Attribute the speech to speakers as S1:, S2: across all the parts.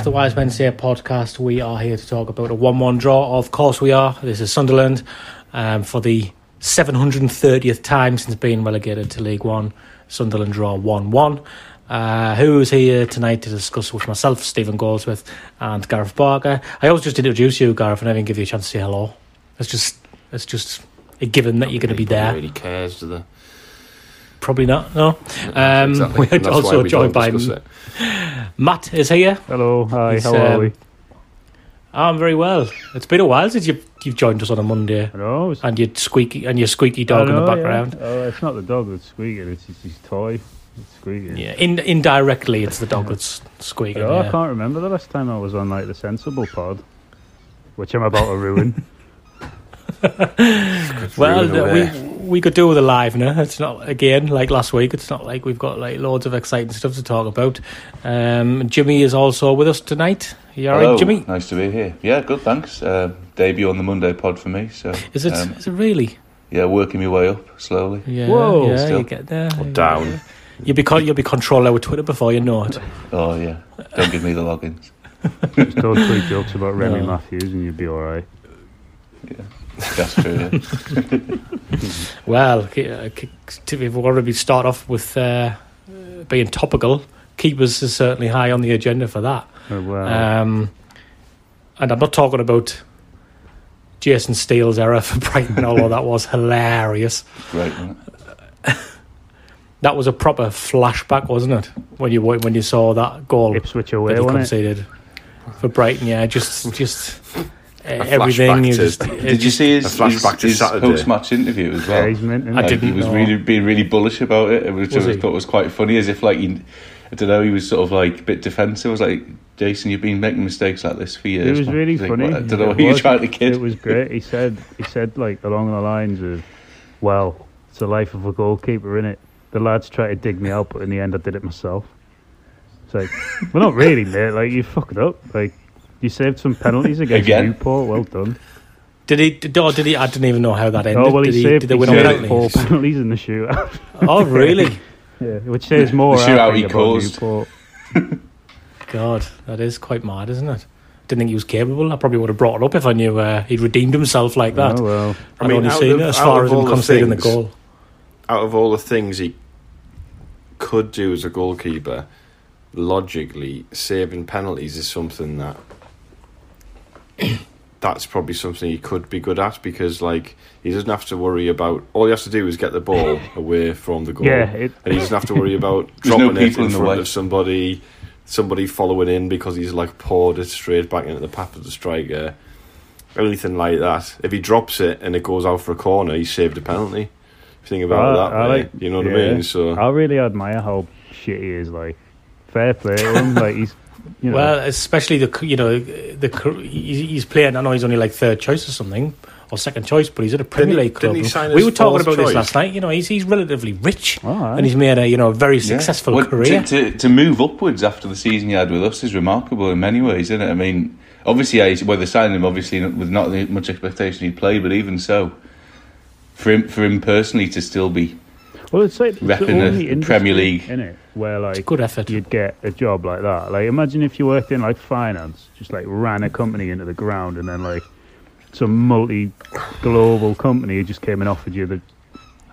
S1: to the Wise Men Say podcast. We are here to talk about a 1 1 draw. Of course, we are. This is Sunderland um, for the 730th time since being relegated to League One. Sunderland draw 1 1. Uh, who is here tonight to discuss with myself, Stephen Goldsmith, and Gareth Barker? I always just introduce you, Gareth, and I didn't give you a chance to say hello. It's just, it's just a given that you're going to be there.
S2: Really cares, do they?
S1: Probably not. No. Um,
S2: Exactly.
S1: We're also joined by. Matt. Is here.
S3: Hello, hi,
S1: He's,
S3: how are
S1: um,
S3: we?
S1: I'm very well. It's been a while since you've you've joined us on a Monday,
S3: Hello. it's-
S1: and your squeaky and your squeaky dog
S3: I
S1: in the
S3: know, yeah.
S1: background.
S3: Oh, it's not the dog that's squeaking, it's just his toy. It's squeaking.
S1: Yeah, in, indirectly, it's the dog that's squeaking.
S3: Oh, I can't remember the last time I was on like the Sensible Pod, which I'm about to ruin.
S1: Well,
S2: Ruin
S1: uh, we we could do with a live now. It's not again like last week. It's not like we've got like loads of exciting stuff to talk about. Um, Jimmy is also with us tonight. You all right,
S4: Hello,
S1: Jimmy?
S4: nice to be here. Yeah, good, thanks. Uh, debut on the Monday pod for me, so
S1: Is it?
S4: um,
S1: is it really?
S4: yeah, working my way up slowly.
S1: Yeah.
S3: Whoa.
S1: yeah,
S4: Still.
S1: you get there.
S2: Or down.
S1: You'll be con- you'll be control our Twitter before you know it.
S4: Oh yeah, don't give me the logins.
S3: Just don't tweet jokes about Remi
S1: No.
S3: Matthews and you'll be alright.
S4: That's true. Yeah.
S1: Well, k- uh, k- if we want to be start off with uh, being topical, keepers is certainly high on the agenda for that.
S3: Oh, wow.
S1: Um, and I'm not talking about Jason Steele's error for Brighton, although that was hilarious.
S4: Great. Isn't?
S1: That was a proper flashback, wasn't it? When you when you saw that goal
S3: Ipswich
S1: that
S3: away,
S1: he
S3: wasn't it?
S1: conceded for Brighton, yeah, just just uh,
S2: flashback
S1: everything.
S2: To-
S1: just,
S4: Did you see his,
S2: A flashback
S4: his,
S2: to
S4: his
S2: Saturday.
S4: post-match interview as well?
S3: Yeah, he's mint, isn't
S1: I didn't
S4: he was
S1: know.
S4: really being really bullish about it, which
S1: Was
S4: I
S1: he?
S4: thought was quite funny. As if like he, I don't know, he was sort of like a bit defensive. I was like, Jason, you've been making mistakes like this for years.
S3: It was
S4: man."
S3: really
S4: He's like,
S3: funny.
S4: "What? I don't know
S3: It
S4: what you're trying to kid.
S3: It was great. He said he said like along the lines of, "Well, it's the life of a goalkeeper, in it. The lads try to dig me out, but in the end, I did it myself." It's like, well, not really, mate. Like you fucked up. Like you saved some penalties against
S4: Again?
S3: Newport. Well done.
S1: did he? Did, or did he? I didn't even know how that ended.
S3: oh well,
S1: did,
S3: he
S1: he,
S3: saved,
S1: did they
S3: he
S1: win
S3: saved
S4: penalties?
S3: four
S1: penalties?
S3: penalties in the shootout.
S1: Oh, really?
S3: yeah, which says more.
S4: The shootout he caused.
S1: God, that is quite mad, isn't it? Didn't think he was capable. I probably would have brought it up if I knew uh, he'd redeemed himself like that.
S3: Oh well.
S1: I'd
S2: mean,
S1: only seen
S2: of-
S1: it as far as him
S2: all the
S1: conceding the goal.
S2: Out of all the things he could do as a goalkeeper, logically, saving penalties is something that that's probably something he could be good at because, like, he doesn't have to worry about. All he has to do is get the ball away from the goal,
S3: Yeah, it-
S2: and he doesn't have to worry about
S4: There's no
S2: dropping it in
S4: in
S2: front
S4: way.
S2: of somebody, somebody following in because he's like poured it straight back into the path of the striker. Anything like that. If he drops it and it goes out for a corner, he saved a penalty. If you think about
S3: I-
S2: it that
S3: I
S2: way,
S3: like-
S2: you know what I mean? So
S3: I really admire how shit he is. Like, fair play to him. like he's, you know,
S1: Well, especially the you know the he's playing. I know he's only like third choice or something or second choice, but he's at a Premier
S2: he-
S1: League club.
S2: didn't he sign
S1: we
S2: his
S1: were talking
S2: fourth
S1: about this last night. You know, he's he's relatively rich
S3: All right.
S1: and he's made a you know a very
S4: Yeah.
S1: successful
S4: Well,
S1: career.
S4: To, to, to move upwards after the season he had with us is remarkable in many ways, isn't it? I mean, obviously, yeah, he's- well, they signed him obviously with not much expectation he'd play, but even so, for him, for him personally to still be
S3: well, it's like it's the
S4: repping the
S3: only industry,
S4: Premier League.
S3: Innit, where like
S1: Good effort.
S3: you'd get a job like that. Like, imagine if you worked in like finance, just like ran a company into the ground, and then like some multi-global company just came and offered you the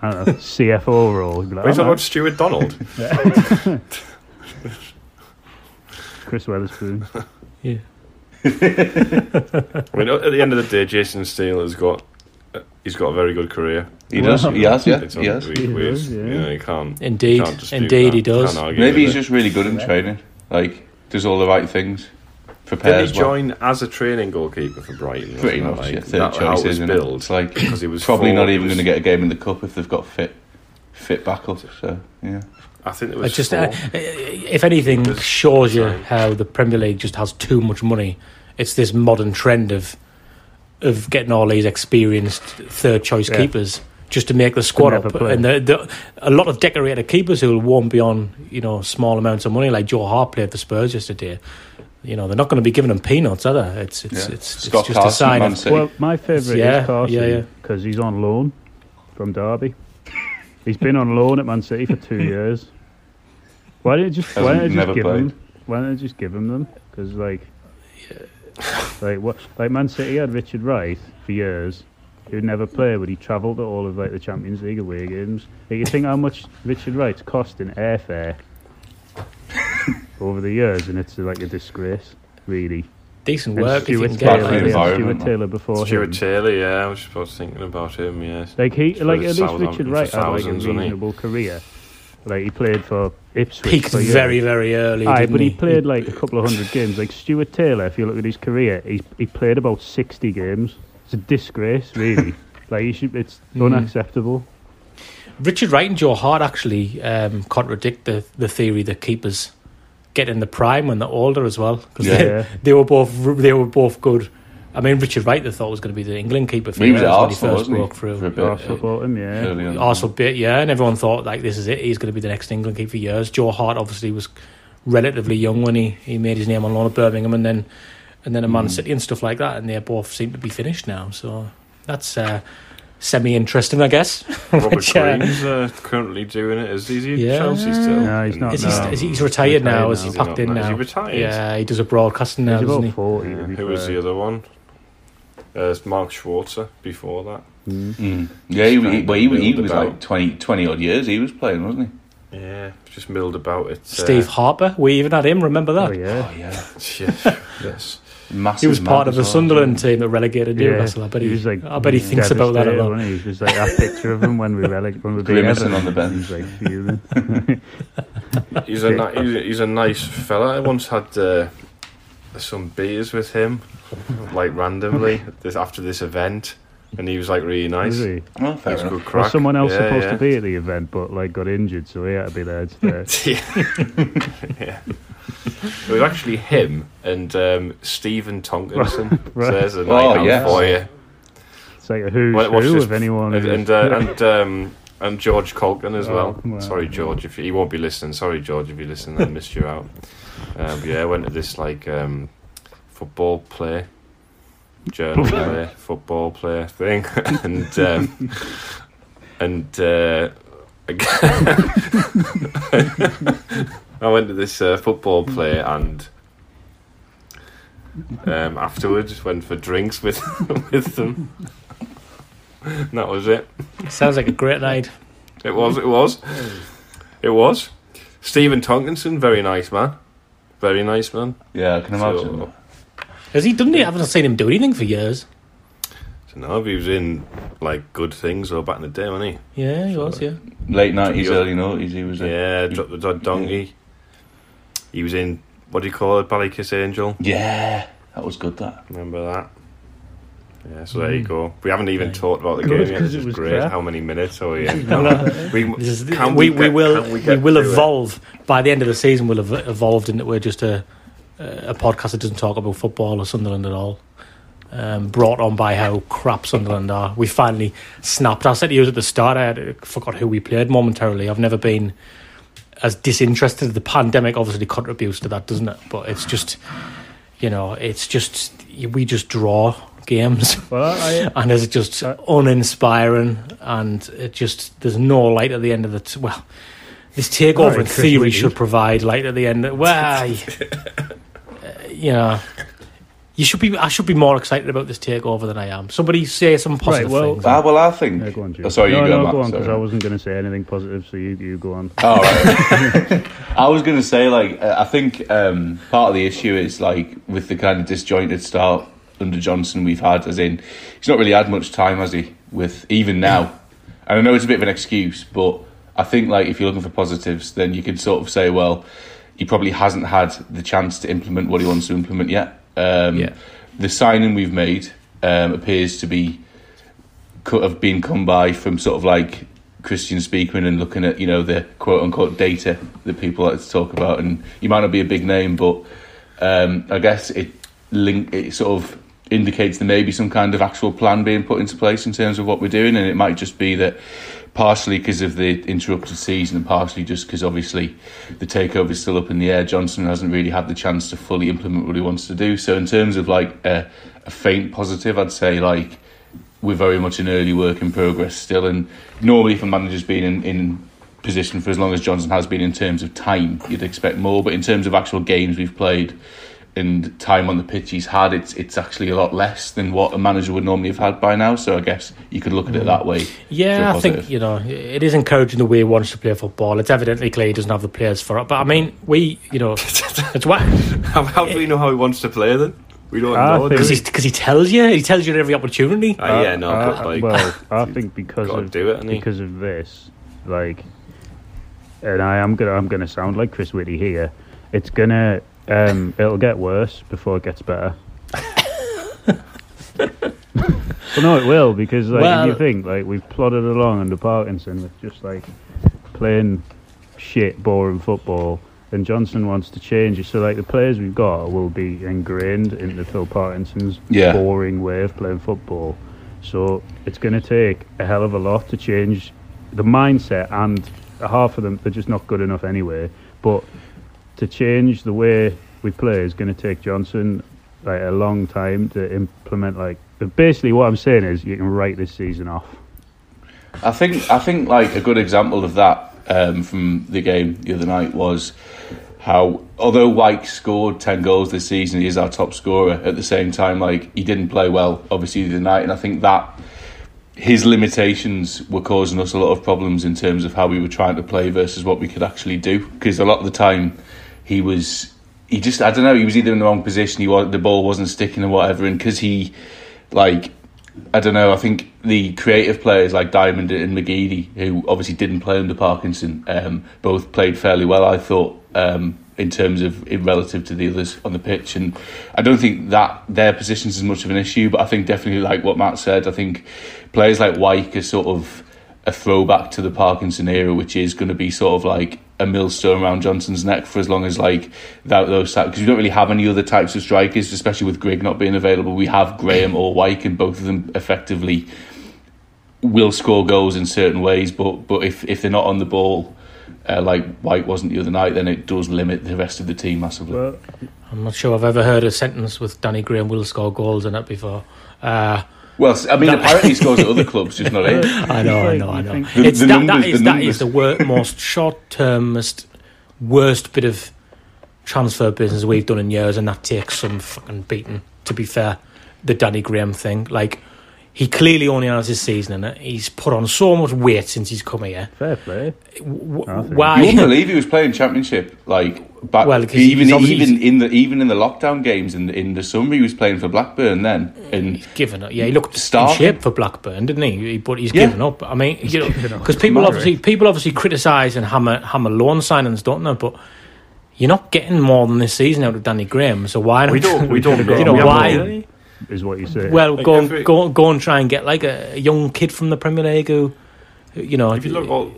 S3: I don't know CFO role. You'd be like,
S2: Are you talking
S3: "Oh,
S2: about Stewart Donald?
S3: Chris Weatherspoon.
S1: Yeah.
S2: I mean, at the end of the day, Jason Steele has got uh, he's got a very good career.
S4: He does, he has, yeah,
S2: It's
S4: he has.
S2: we- we-
S3: He does, yeah.
S2: You know, you can't.
S1: Indeed.
S2: you can't dispute
S1: Indeed
S2: that.
S1: he does.
S2: Can't
S4: Maybe he's
S2: it.
S4: just really good in training, like does all the right things,
S2: Didn't
S4: prepares
S2: he
S4: well.
S2: join as a training goalkeeper for Brighton? wasn't
S4: Pretty much,
S2: Like,
S4: yeah, third
S2: that-
S4: choice,
S2: it was
S4: isn't it?
S2: built
S4: It's like
S2: because he was
S4: probably
S2: four-
S4: not even going to get a game in the cup if they've got fit, fit backup. So yeah,
S2: I think it
S1: It
S2: was
S1: just,
S2: four.
S1: uh, if anything,
S2: was
S1: shows you
S2: time.
S1: how the Premier League just has too much money. It's this modern trend of of getting all these experienced third choice
S3: Yeah.
S1: keepers just to make the squad up.
S3: play.
S1: And the, the, a lot of decorated keepers who won't be on you know small amounts of money, like Joe Hart played for Spurs yesterday. You know they're not going to be giving him peanuts, are they? It's it's
S4: Yeah.
S1: it's, it's
S4: Scott
S1: just a sign of
S3: Well, my favourite
S1: Yeah,
S3: is Carson
S1: yeah, yeah.
S3: because he's on loan from Derby. He's been on loan at Man City for two years. Why didn't you just why
S4: Hasn't-
S3: didn't you just give
S4: played.
S3: him? Why didn't you just give him them? Because like, like what? Like Man City had Richard Wright for years. He would never play, but he travelled to all of like the Champions League away games. Like, you think how much Richard Wright's cost in airfare over the years, and it's like a disgrace, really.
S1: Decent
S3: And
S1: work if you
S3: Stuart
S1: can
S4: Taylor,
S1: get
S3: Taylor,
S4: the
S3: yeah,
S4: environment,
S3: Stuart Taylor before
S2: Stuart
S3: him.
S2: Taylor, yeah, I was just thinking about him, yes.
S3: Like he,
S2: For
S3: like at least Richard Wright had like a
S2: thousands, wasn't he?
S3: reasonable career. Like he played for Ipswich.
S1: Peaked
S3: for
S1: very, very early.
S3: Aye,
S1: didn't
S3: but he
S1: he
S3: played like a couple of hundred games. Like Stuart Taylor, if you look at his career, he he played about sixty games. It's a disgrace, really. like he should, it's
S1: Mm.
S3: unacceptable.
S1: Richard Wright and Joe Hart actually um, contradict the, the theory that keepers get in the prime when they're older as well because
S4: Yeah.
S1: they, they were both they were both good. I mean, Richard Wright they thought was going to be the England keeper for
S4: He was
S1: years when he first
S4: wasn't he?
S1: broke through.
S4: For a bit.
S3: Arsenal bought him, yeah.
S1: Arsenal bit, yeah, and everyone thought like this is it. He's going to be the next England keeper for years. Joe Hart obviously was relatively young when he, he made his name on loan at Birmingham, and then and then a Man
S4: Mm.
S1: City and stuff like that, and they both seem to be finished now. So that's uh, semi interesting, I guess.
S2: Robert
S1: Which, uh,
S2: Green's uh, currently doing it. Is he at
S1: Yeah.
S2: Chelsea still?
S3: No, he's not.
S1: Is he,
S3: no.
S1: is he, he's retired, now? Is he
S2: Is he
S1: packed in
S2: now? Is he retired?
S1: Yeah, he does a broadcasting now,
S3: He's
S1: doesn't
S3: about
S1: he?
S3: forty.
S2: Yeah, Who was the other one? Uh, it's Mark Schwarzer before that.
S3: Mm.
S4: Mm. Yeah, he, he, well, he, he was
S2: about.
S4: like 20, 20 odd years. He was playing, wasn't he?
S2: Yeah, just milled about it. uh,
S1: Steve Harper. We even had him. Remember that?
S3: Oh yeah.
S4: Oh yeah,
S2: yeah, yes.
S4: Massive.
S1: He was part of the
S4: well.
S1: Sunderland team that relegated
S3: Yeah,
S1: Newcastle. I bet he,
S3: he was like
S1: I bet he thinks about that a lot.
S3: wasn't he? He was like that picture of him when we releg- when we beat
S4: Grimacing
S3: Everton.
S4: on the bench.
S3: He's like fuming.
S2: He's a ni- he's a, he's a nice fella. I once had uh, some beers with him, like randomly this after this event, and he was like really nice.
S3: Was he?
S4: Oh,
S2: He was
S4: enough.
S2: good crack.
S3: Was someone else
S2: Yeah,
S3: supposed
S2: yeah.
S3: to be at the event, but like got injured, so he had to be there instead.
S2: yeah. Yeah. It was actually him and um, Stephen Tompkinson.
S3: Right.
S2: There's a
S4: Oh,
S2: night out
S4: yes.
S2: for you.
S3: It's like a who's
S2: Well, watch
S3: who
S2: this-
S3: of anyone.
S2: And and, uh, and um, and George Colkin as
S3: Oh,
S2: well.
S3: wow.
S2: Sorry, George, if you, he won't be listening. Sorry, George, if you listen, I missed you out. Um, yeah, I went to this like um, football play, journal play, football play thing, and um, and uh, I went to this uh, football play and. Um, afterwards, went for drinks with with them. And that was it.
S1: Sounds like a great night.
S2: It was. It was. It was. Stephen Tompkinson, very nice man. Very nice man.
S4: Yeah, I can imagine.
S2: So-
S1: Has he done it? I haven't seen him do anything for years.
S2: So no, if he was in like good things or back in the day, wasn't he?
S1: Yeah, he was. Yeah.
S4: Late nineties,
S2: Yeah.
S4: early noughties. He was.
S2: he?
S4: A,
S2: Yeah, drop the Dead donkey. He was in what do you call it, Ballykissangel?
S4: yeah, that was good. That.
S2: Remember that? Yeah, so there you go. We haven't even
S1: Yeah.
S2: talked about the
S3: Good,
S2: game yet.
S3: 'cause
S2: This
S3: it
S2: is
S3: was
S2: great.
S3: crap.
S2: How many minutes are we in?
S1: No, no.
S2: we, can
S1: we,
S2: we,
S1: we will
S2: can
S1: we,
S2: get
S1: will
S2: to it?
S1: evolve by the end of the season. We'll have evolved into we're just a a podcast that doesn't talk about football or Sunderland at all. Um, brought on by how crap Sunderland are. We finally snapped. I said to you at the start. I, had, I forgot who we played momentarily. I've never been as disinterested. The pandemic obviously contributes to that, doesn't it? But it's just, you know, it's just we just draw games.
S3: Well, I,
S1: and it's just
S3: Uh,
S1: uninspiring, and it just there's no light at the end of the t- well. This takeover in theory should provide light at the end. Uh, you know, you should be. I should be more excited about this takeover than I am. Somebody say some positive
S3: well-
S1: things.
S4: Ah, well, I think.
S3: yeah, go on, Jim.
S4: Oh, sorry,
S3: no,
S4: you go,
S3: no,
S4: Matt,
S3: go on because. I wasn't going to say anything positive, so you you go on.
S4: All right. I was going to say, like, uh, I think um, part of the issue is like with the kind of disjointed start under Johnson we've had, as in he's not really had much time, has he? With even now, and I know it's a bit of an excuse, but I think like if you're looking for positives, then you could sort of say, well, he probably hasn't had the chance to implement what he wants to implement yet. Um,
S1: Yeah.
S4: The signing we've made um, appears to be could have been come by from sort of like Kristjaan Speakman and looking at you know the quote unquote data that people like to talk about, and you might not be a big name, but um, I guess it link it sort of indicates there may be some kind of actual plan being put into place in terms of what we're doing, and it might just be that partially because of the interrupted season and partially just because obviously the takeover is still up in the air. Johnson hasn't really had the chance to fully implement what he wants to do. So in terms of like a, a faint positive, I'd say like we're very much an early work in progress still. And normally, if a manager's been in, in position for as long as Johnson has been in terms of time, you'd expect more. But in terms of actual games we've played, and time on the pitch he's had, it's it's actually a lot less than what a manager would normally have had by now. So I guess you could look at it that way.
S1: Yeah, I think you know it is encouraging the way he wants to play football. It's evidently clear he doesn't have the players for it. But I mean, we, you know, it's why
S2: How, how do we know how he wants to play then? We don't
S3: I
S2: know.
S3: think-
S1: because he because he tells you he tells you every opportunity.
S2: Ah, yeah, no,
S3: Uh,
S2: but like,
S3: well, I think because of
S2: do it,
S3: because of this, like, and I am gonna I'm gonna sound like Chris Whitty here. It's gonna um, it'll get worse before it gets better. well, no, it will because like
S1: Well-
S3: if you think like we've plodded along under Parkinson with just like playing shit, boring football, and Johnson wants to change it. So like the players we've got will be ingrained into Phil Parkinson's
S4: Yeah.
S3: boring way of playing football. So it's going to take a hell of a lot to change the mindset, and half of them they're just not good enough anyway. But to change the way we play is going to take Johnson like a long time to implement. Like basically, what I'm saying is you can write this season off.
S4: I think I think like a good example of that um, from the game the other night was how although Wyke scored ten goals this season, he is our top scorer. At the same time, like he didn't play well, obviously the night, and I think that his limitations were causing us a lot of problems in terms of how we were trying to play versus what we could actually do. Because a lot of the time, he was he just I don't know he was either in the wrong position, he was the ball wasn't sticking or whatever, and because he like I don't know. I think the creative players like Diamond and McGeady, who obviously didn't play under Parkinson, um, both played fairly well. I thought um, in terms of in relative to the others on the pitch, and I don't think that their positions is much of an issue. But I think definitely like what Matt said, I think players like Wyke are sort of a throwback to the Parkinson era, which is going to be sort of like a millstone around Johnson's neck for as long as like that those types because we don't really have any other types of strikers, especially with Grigg not being available. We have Graham or Wyke, and both of them effectively will score goals in certain ways. But but if if they're not on the ball. Uh, like Wyke wasn't the other night, then it does limit the rest of the team massively.
S3: Well,
S1: I'm not sure I've ever heard a sentence with Danny Graham will score goals in it before. Uh,
S4: Well, I mean, apparently he scores at other clubs, just not here.
S1: I know, I know, I know.
S4: The-
S1: It's
S4: the
S1: that,
S4: numbers-
S1: that is
S4: the
S1: that
S4: numbers.
S1: is the wor- most short termist, worst bit of transfer business we've done in years, and that takes some fucking beating. To be fair, the Danny Graham thing, like he clearly only has his season in it. He's put on so much weight since he's come here.
S3: fair play.
S1: W-
S3: I think-
S1: why?
S4: You wouldn't believe he was playing championship like back
S1: Well, 'cause
S4: even
S1: he's
S4: even in the even in the lockdown games in the, in the summer he was playing for Blackburn then and
S1: He's given up. Yeah, he looked
S4: Stark.
S1: in shape for Blackburn, didn't he? He- But he's
S4: Yeah.
S1: given up. I mean, you know, because people
S3: Murray.
S1: obviously people obviously criticise and hammer hammer loan signings, don't they? But you're not getting more than this season out of Danny Graham. So why not?
S2: we don't. We don't.
S1: You know
S2: we have
S1: why?
S2: No-
S3: Is what you say.
S1: well,
S2: Like
S1: go
S2: every-
S1: and, go go and try and get like a, a young kid from the Premier League who, who, you know,
S2: If you look, all,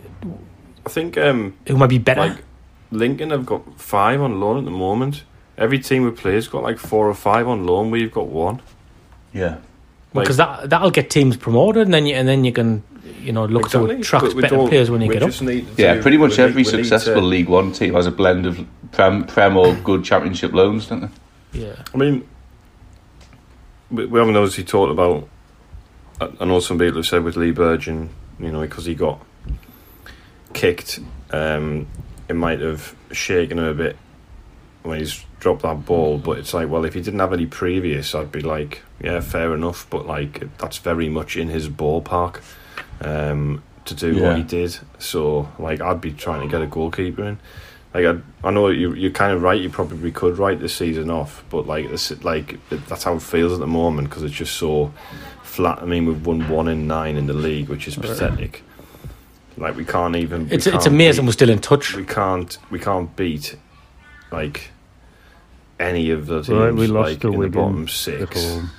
S2: I think um,
S1: who might be better.
S2: like Lincoln have got five on loan at the moment. Every team we play's got like four or five on loan. We've got one.
S4: yeah
S1: because that that'll get teams promoted, and then you and then you can you know look to attract better players when you get up.
S2: just need to
S4: yeah
S2: do-
S4: pretty much every
S2: we need
S4: successful
S2: to-
S4: League One team has a blend of prem, prem or good Championship loans don't they
S1: Yeah,
S2: I mean, we, we haven't obviously talked about. I I know some people have said with Lee Burge, you know, because he got kicked, um, it might have shaken him a bit when he's dropped that ball. But it's like, well, if he didn't have any previous, I'd be like, yeah, fair enough. But like, that's very much in his ballpark um, to do
S4: Yeah.
S2: what he did. So, like, I'd be trying to get a goalkeeper in. Like I, I know you, you're kind of right. You probably could write this season off, but like this, like that's how it feels at the moment because it's just so flat. I mean, we've won one in nine in the league, which is pathetic. Like we can't even. we
S1: it's it's
S2: can't
S1: amazing
S2: beat-
S1: we're still in touch.
S2: we can't we can't beat like any of the teams
S3: Right, we lost
S2: like
S3: to
S2: in the bottom six.
S3: home.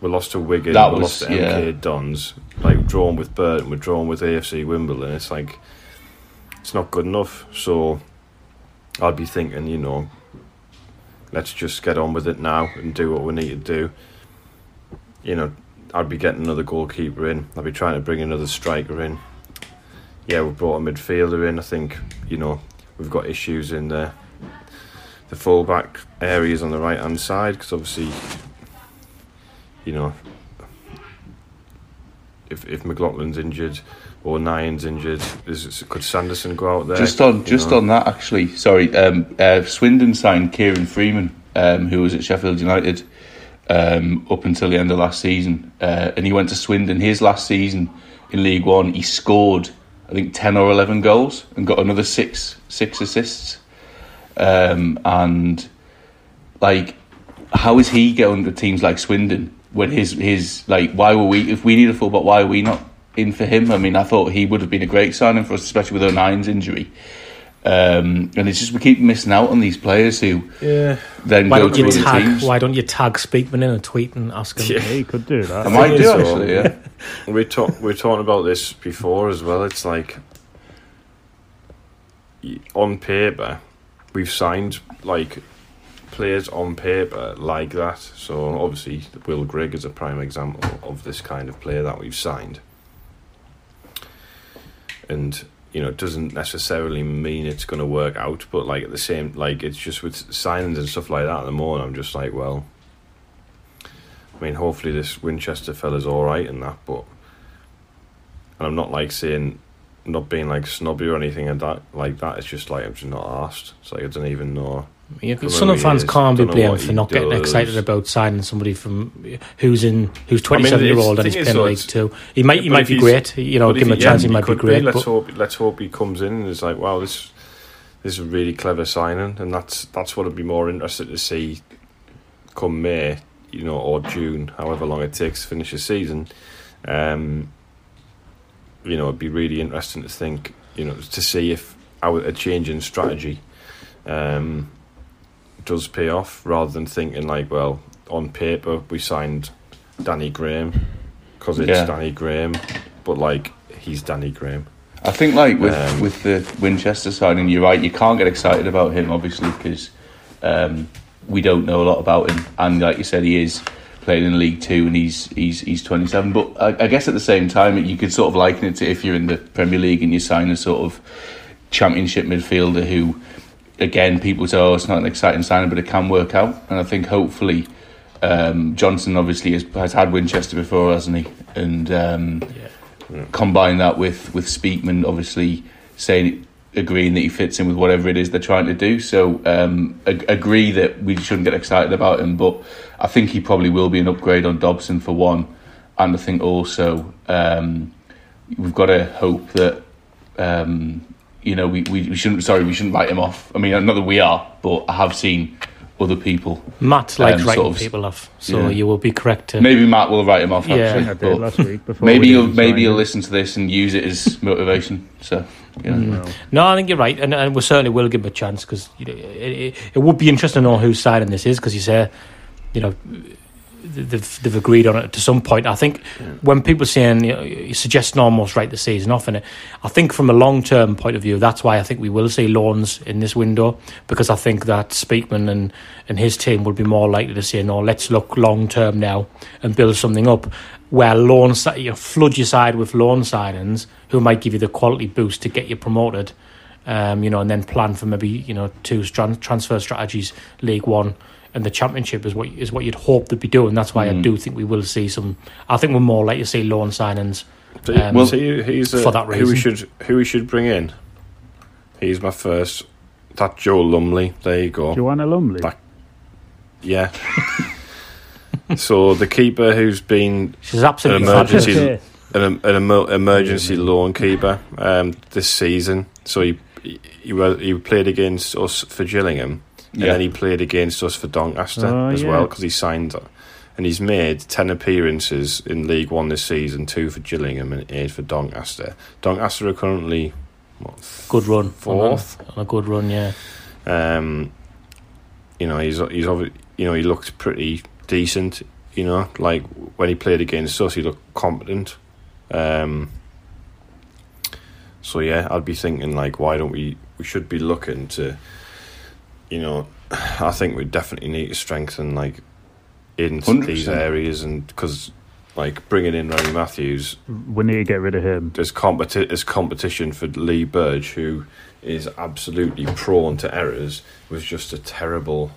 S2: We lost to Wigan.
S4: That
S2: we
S4: was-
S2: lost to
S4: yeah.
S2: MK Dons. Like drawn with Burton. We're drawn with AFC Wimbledon. It's like it's not good enough. So I'd be thinking, you know, let's just get on with it now and do what we need to do. You know, I'd be getting another goalkeeper in. I'd be trying to bring another striker in. Yeah, we brought a midfielder in. I think you know we've got issues in the the fullback areas on the right hand side because obviously, you know, if if McLaughlin's injured or Nyan's injured, is could Sanderson go out there?
S4: just on just
S2: know?
S4: on that actually sorry um, uh, Swindon signed Kieron Freeman um, who was at Sheffield United um, up until the end of last season, uh, and he went to Swindon. His last season in League One, he scored I think ten or eleven goals and got another six six assists. Um, and like, how is he going to teams like Swindon when his his like why were we if we need a fullback why are we not in for him? I mean, I thought he would have been a great signing for us, especially with O'Nien's injury. Um, and it's just we keep missing out on these players who
S2: Yeah.
S4: then
S1: Why
S4: go
S1: don't
S4: to
S1: you
S4: other
S1: tag?
S4: teams.
S1: Why don't you tag Speakman in a tweet and ask him?
S2: Yeah.
S3: Yeah, you could do that.
S4: I might do
S2: So-
S4: actually, yeah.
S2: We talk. We are talking about this before as well. It's like on paper, we've signed like players on paper like that. So obviously, Will Grigg is a prime example of this kind of player that we've signed. And you know, it doesn't necessarily mean it's going to work out, but like at the same, like it's just with signings and stuff like that. At the moment, I'm just like, well, I mean, hopefully this Winchester fella's all right and that, but and I'm not like saying, not being like snobby or anything like that. Like that, it's just like I'm just not asked. It's like I don't even know.
S1: Yeah, Sunderland fans
S2: is,
S1: can't be blamed for
S2: he
S1: not getting excited about signing somebody from who's in who's
S2: I mean,
S1: twenty seven year old and he's playing
S2: though,
S1: League Two. He might he might be great. You know, give him a chance.
S2: yeah,
S1: He might be great.
S2: Let's
S1: But
S2: hope. Let's hope he comes in and is like, wow, this this is a really clever signing, and that's that's what I'd be more interested to see come May, you know, or June, however long it takes to finish the season. Um, you know, it'd be really interesting to think, you know, to see if our a change in strategy um, does pay off, rather than thinking like, well, on paper we signed Danny Graham because it's
S4: Yeah.
S2: Danny Graham, but like he's Danny Graham.
S4: I think like with
S2: Um,
S4: with the Winchester signing, you're right. You can't get excited about him, obviously, because um, we don't know a lot about him. And like you said, he is playing in League Two, and he's he's he's 27. But I, I guess at the same time, you could sort of liken it to if you're in the Premier League and you sign a sort of Championship midfielder who, again, people say, "Oh, it's not an exciting signing," but it can work out. And I think hopefully. Um, Johnson obviously has, has had Winchester before, hasn't he? And um, combine that with with Speakman obviously saying agreeing that he fits in with whatever it is they're trying to do. So um, ag- agree that we shouldn't get excited about him, but I think he probably will be an upgrade on Dobson for one, and I think also um, we've got to hope that. Um, you know, we, we, we shouldn't. Sorry, we shouldn't write him off. I mean, not that we are, but I have seen other people.
S1: Matt likes
S4: um,
S1: writing
S4: sort of-
S1: people off, so
S4: yeah.
S1: you will be correct. To,
S4: Maybe Matt will write him off.
S1: Yeah.
S4: Actually,
S3: think I did last week. Before
S4: maybe
S3: we
S4: you'll maybe
S3: sign
S4: you'll listen to this and use it as motivation. So, you know.
S3: Well,
S1: No, I think you're right, and, and we certainly will give him a chance because you know, it, it, it would be interesting to know whose side signing this is because you say, you know, they've, they've agreed on it to some point. I think when people are saying you know, you're suggesting almost write the season off in it, I think from a long term point of view, that's why I think we will see loans in this window because I think that Speakman and, and his team would be more likely to say, no, let's look long term now and build something up. Where loan, you know, flood your side with loan signings who might give you the quality boost to get you promoted um, you know, and then plan for maybe you know two tran- transfer strategies, League One and the Championship is what is what you'd hope to be doing. That's why I
S4: Mm.
S1: do think we will see some. I think we're more likely to see loan signings.
S2: So,
S1: Um,
S2: well, see, he's uh,
S1: for that
S2: who we should who we should bring in. He's my first. That Joe Lumley. There you go.
S3: Joanna Lumley.
S2: Back- Yeah. so the keeper who's been
S1: She's absolutely
S2: An emergency-
S1: fabulous.
S3: Okay.
S2: an, an emer- emergency loan keeper um, this season. So he he, he, he played against us for Gillingham, and
S4: Yeah.
S2: then he played against us for Doncaster
S3: Oh,
S2: as
S3: yeah.
S2: well because he signed. And he's made ten appearances in League One this season, two for Gillingham and eight for Doncaster. Doncaster are currently what,
S1: Good run,
S2: fourth.
S1: on a, on a good run. Yeah,
S2: Um, you know, he's he's obvi- you know he looked pretty decent. You know, like when he played against us, he looked competent. Um, so yeah, I'd be thinking like, why don't we? We should be looking to, you know, I think we definitely need to strengthen like in
S4: 100%.
S2: these areas, and because like bringing in Ronnie Matthews,
S3: We need to get rid of him.
S2: there's competi- there's competition for Lee Burge, who is absolutely prone to errors. Was just a terrible,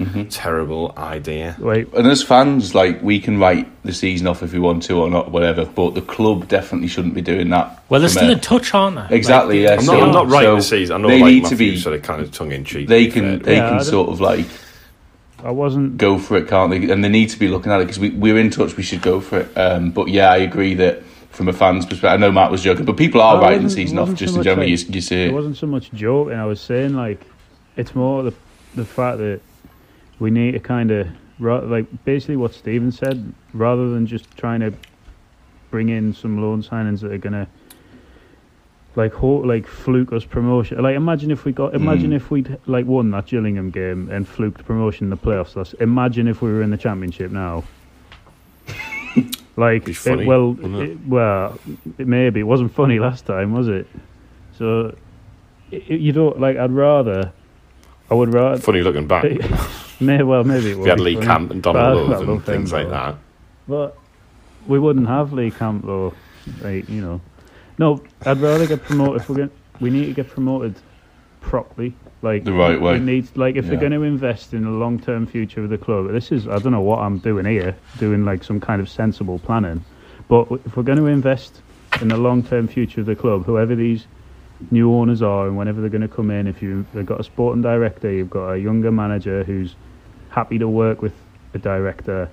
S4: Mhm.
S2: terrible idea.
S3: Wait,
S4: And as fans, like we can write the season off if we want to or not, whatever. But the club definitely shouldn't be doing that.
S1: well, they're still
S4: a-
S1: in touch, aren't they?
S4: Exactly,
S1: Like,
S4: yeah,
S2: I'm
S4: so-
S2: not, I'm not writing
S4: so
S2: the season. I know
S4: they
S2: like
S4: need to be-
S2: sort of kind of tongue in cheek.
S4: They can they
S3: Yeah,
S4: can sort of like
S3: I wasn't.
S4: go for it, can't they? And they need to be looking at it because we, we're in touch. We should go for it. Um, but yeah, I agree that from a fan's perspective, I know Matt was joking, but people are
S3: I
S4: writing the season off just
S3: so
S4: in general.
S3: like-
S4: you, you see
S3: It
S4: it.
S3: wasn't so much joking. I was saying like, it's more the the fact that we need to kind of like basically what Steven said, rather than just trying to bring in some loan signings that are gonna like ho- like fluke us promotion. Like imagine if we got imagine
S4: Mm.
S3: if we'd like won that Gillingham game and fluked promotion in the playoffs. That's, imagine if we were in the championship now. like
S2: Be
S3: it- well,
S2: it?
S3: it- well, it maybe it wasn't funny last time, was it? So you don't like. I'd rather. I would rather.
S2: Funny looking back.
S3: May well maybe it
S2: If
S3: would
S2: you had Lee
S3: funny.
S2: Camp and Donald
S3: I-
S2: Love and
S3: love them
S2: things like that.
S3: But we wouldn't have Lee Camp though. Like, you know. No, I'd rather get promoted if we're going we need to get promoted properly. Like
S4: The right way.
S3: We need like if
S4: Yeah.
S3: they're going to invest in the long term future of the club. This is I don't know what I'm doing here, doing like some kind of sensible planning. But if we're going to invest in the long term future of the club, whoever these new owners are and whenever they're going to come in, if you they've got a sporting director, you've got a younger manager who's happy to work with a director.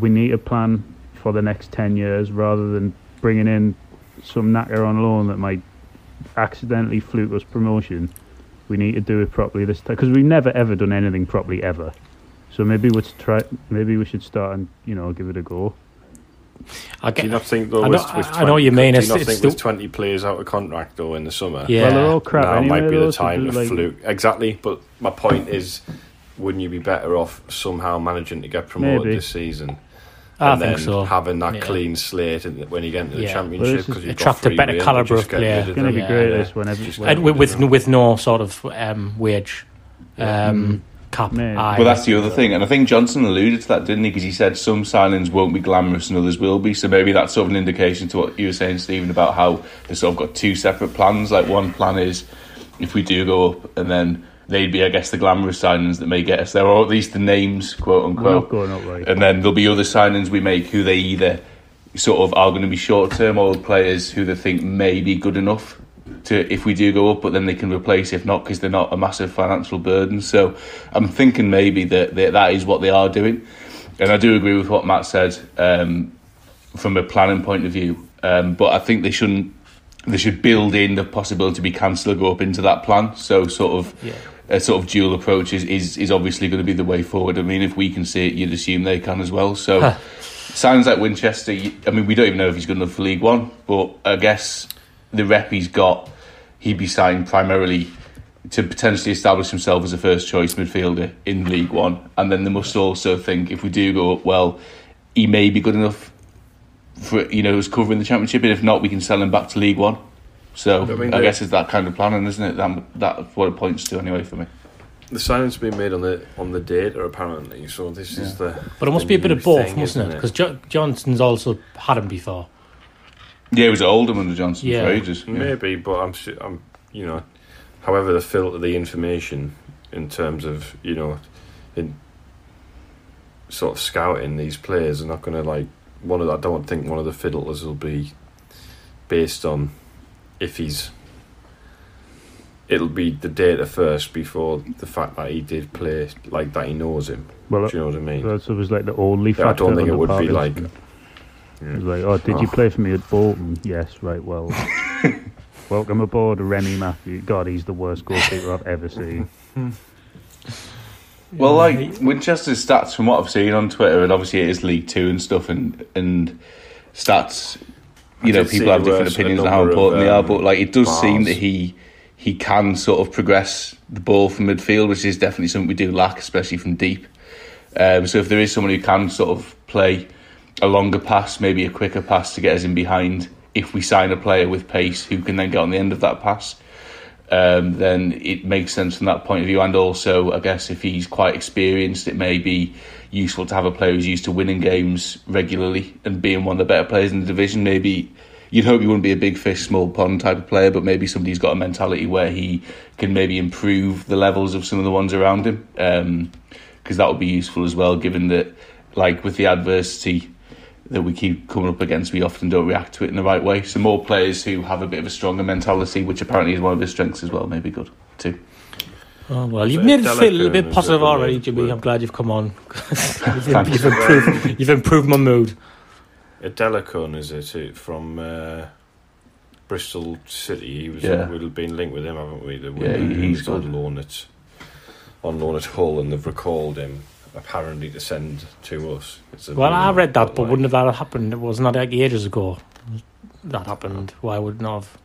S3: We need a plan for the next ten years rather than bringing in some knacker on loan that might accidentally fluke us promotion. We need to do it properly this time because we've never ever done anything properly ever. So maybe we should try. Maybe we should start and you know give it a go.
S1: I
S2: do you not think though?
S1: I
S2: with,
S1: know-
S2: with
S1: I know what you
S2: 20
S1: mean,
S2: Do
S1: it's-
S2: you not
S1: it's
S2: think
S1: the-
S2: with twenty players out of contract though in the summer?
S1: Yeah.
S3: Well, they're all crap
S2: now
S3: anyway.
S2: might be the time to
S3: like-
S2: fluke. Exactly, but my point is, wouldn't you be better off somehow managing to get promoted
S3: Maybe.
S2: this season?
S1: I
S2: and
S1: think
S2: then
S1: so.
S2: having that
S1: Yeah.
S2: clean slate in, when you get into the
S1: Yeah.
S3: Well,
S2: championship
S3: this is-
S2: because you've
S1: Attract
S2: got
S1: a
S2: free
S1: better
S2: rein
S1: calibre
S2: just
S1: of
S2: get
S1: player.
S2: rid
S3: It's going to
S2: them.
S3: be
S1: Yeah,
S3: great
S2: yeah.
S3: this whenever.
S2: Just
S1: and with, with
S2: Yeah.
S1: with no sort of um, wage um, cap.
S3: Man.
S1: either.
S4: Well, that's the other thing, and I think Johnson alluded to that, didn't he? Because he said some signings won't be glamorous and others will be. So maybe that's sort of an indication to what you were saying, Stephen, about how they sort of got two separate plans. Like one plan is if we do go up, and then they'd be, I guess, the glamorous signings that may get us there, or at least the names, quote
S3: We're
S4: unquote.
S3: not going up right.
S4: And then there'll be other signings we make who they either sort of are going to be short term old players who they think may be good enough to if we do go up, but then they can replace if not because they're not a massive financial burden. So I'm thinking maybe that that, that is what they are doing. And I do agree with what Matt said um, from a planning point of view. Um, but I think they shouldn't. They should build in the possibility to be cancelled or go up into that plan. So sort of
S1: Yeah.
S4: A sort of dual approach is, is, is obviously going to be the way forward. I mean, if we can see it, you'd assume they can as well. So
S1: Huh.
S4: sounds like Winchester. I mean, we don't even know if he's good enough for League One, but I guess the rep he's got, he'd be signed primarily to potentially establish himself as a first choice midfielder in League One. And then they must also think if we do go up, well, he may be good enough for you know us covering the championship, and if not, we can sell him back to League One. So
S2: I mean,
S4: I guess it's that kind of planning, isn't it? That, that's what it points to anyway for me.
S2: The signings being made on the on the data apparently. So this is the.
S1: But it must be a bit of both,
S2: thing,
S1: mustn't it?
S2: isn't
S1: Because jo- Johnson's also had him before.
S4: Yeah, he was at Oldham under Johnson
S1: Yeah.
S4: for ages. Yeah.
S2: Maybe, but I'm, I'm, you know, however they filter the information in terms of, you know, in sort of scouting these players, are not going to like one of. I don't think one of the fiddlers will be based on if he's. It'll be the data first before the fact that he did play like that. He knows him.
S3: Well,
S2: Do you know what I mean?
S3: Uh, that was like the only
S2: Yeah, I
S3: factor.
S2: don't think it would be like.
S3: Parkinson. It was like, oh, did you
S2: Oh.
S3: play for me at Bolton? Yes, right. Well, welcome aboard, Remi Matthew. God, he's the worst goalkeeper I've ever seen.
S4: Well, like Winchester's stats, from what I've seen on Twitter, and obviously it is League Two and stuff, and and stats. You know, people have different opinions on how
S2: number of,
S4: important they are,
S2: um,
S4: but like it does seem that he he can sort of progress the ball from midfield, which is definitely something we do lack, especially from deep. Um, so if there is someone who can sort of play a longer pass, maybe a quicker pass to get us in behind, if we sign a player with pace who can then get on the end of that pass, um, then it makes sense from that point of view. And also, I guess if he's quite experienced, it may be useful to have a player who's used to winning games regularly and being one of the better players in the division. Maybe you'd hope he wouldn't be a big fish, small pond type of player, but maybe somebody who's got a mentality where he can maybe improve the levels of some of the ones around him. Um, because that would be useful as well, given that, like with the adversity that we keep coming up against, we often don't react to it in the right way. So more players who have a bit of a stronger mentality, which apparently is one of his strengths as well, may be good too.
S1: Oh, well, you've made it feel a little bit positive already, Jimmy.
S2: word.
S1: I'm glad you've come on. you've, you've improved. You've improved my mood.
S2: A Delicon, is it? From uh, Bristol City. He was.
S4: Yeah.
S2: We've been linked with him, haven't we? The
S4: Yeah,
S2: winner.
S4: he-
S2: He
S4: he's
S2: was on
S4: good.
S2: loan at on loan at Hull, and they've recalled him apparently to send to us. It's a
S1: Well, I read that, but
S2: like,
S1: wouldn't that have that happened? It was not like ages ago. That happened. Why would it not have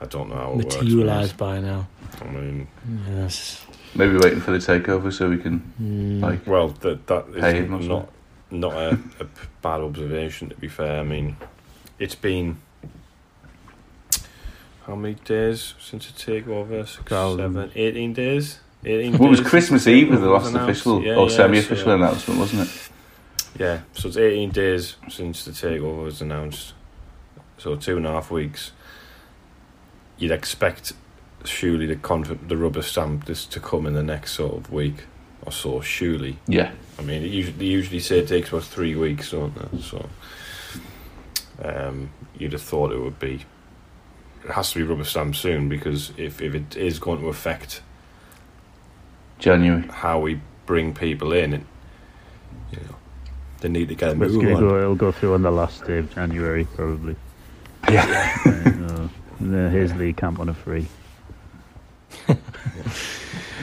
S2: I don't know how it works.
S1: materialised by now?
S2: I mean,
S1: Yes.
S4: Maybe waiting for the takeover so we can
S1: Mm.
S4: like
S2: well, that that is
S4: Pay him or
S2: not not a, a p- bad observation. To be fair, I mean, it's been how many days since the takeover? Six,
S3: Thousand.
S2: seven, 18 days. 18
S4: Well, it was Christmas Eve was the last official
S2: Yeah,
S4: or
S2: yeah,
S4: semi-official
S2: so-
S4: announcement, wasn't it?
S2: Yeah, so it's 18 days since the takeover was announced. So two and a half weeks. You'd expect surely the con- the rubber stamp this to come in the next sort of week or so. Surely,
S4: Yeah.
S2: I mean, it usually, they usually say it takes about three weeks, don't they? So um, you'd have thought it would be. It has to be rubber stamped soon because if, if it is going to affect
S4: January.
S2: how we bring people in, it, you know, they need to get a
S3: But it's
S2: move
S3: gonna
S2: on.
S3: go, it'll go through on the last day of January, probably.
S4: Yeah.
S3: uh, the Hazley camp on a free.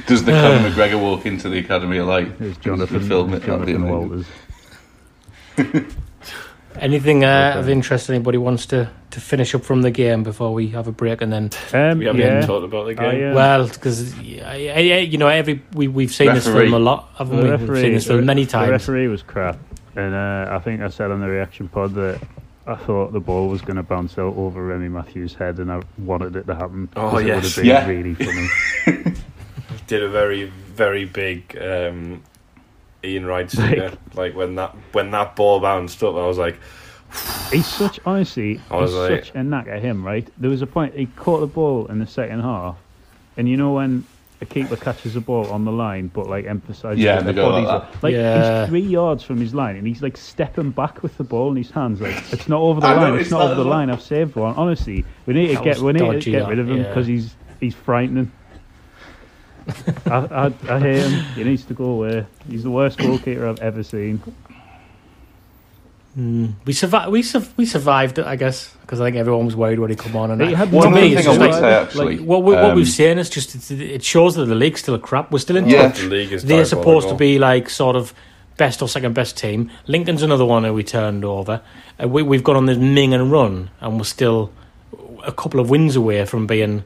S4: Does the Conor McGregor walk into the Academy of Light?
S3: There's
S4: We
S3: Jonathan,
S4: film it,
S3: Jonathan. Walters.
S1: Anything uh,
S3: Okay.
S1: of interest anybody wants to, to finish up from the game before we have a break and then
S3: Um,
S2: We haven't
S3: yeah,
S2: even talked about the game.
S3: I, uh,
S1: well because you know every we we've seen this film a lot haven't
S3: the
S1: we we've seen this film many times.
S3: the referee was crap, and uh, I think I said on the reaction pod that I thought the ball was going to bounce out over Remi Matthews' head, and I wanted it to happen.
S2: Oh,
S3: 'cause it
S2: yes.
S3: would have been
S4: Yeah.
S3: really funny.
S2: did a very very big um, Ian Wright singer. like when that when that ball bounced up, I was like,
S3: He's such honestly,
S2: I was
S3: he's
S2: like-
S3: such a knack at him. Right, there was a point he caught the ball in the second half, and you know when a keeper catches a ball on the line, but like emphasizes
S4: Yeah,
S3: that
S4: they
S3: their
S4: go like
S3: are- like
S1: Yeah.
S3: he's three yards from his line, and he's like stepping back with the ball in his hands. Like it's not over the line.
S4: noticed
S3: It's not over the line. I've saved one. Honestly, we need to get we need to get rid of him
S1: yeah.
S3: because he's he's frightening. I, I I hate him. He needs to go away. He's the worst goalkeeper I've ever seen.
S1: Mm. we survived we, su- we survived it I guess because I think everyone was worried when he come on and
S3: He
S1: I- to
S4: One
S1: me, it's
S4: thing I
S1: just
S4: would
S1: like-
S4: say actually.
S1: like, what, we, what
S4: um,
S1: we've seen is just it's, it shows that the league's still crap we're still in
S4: Yeah.
S1: top
S2: the league is
S1: they're supposed to be like sort of best or second best team. Lincoln's another one who we turned over. Uh, we, we've gone on this ming and run, and we're still a couple of wins away from being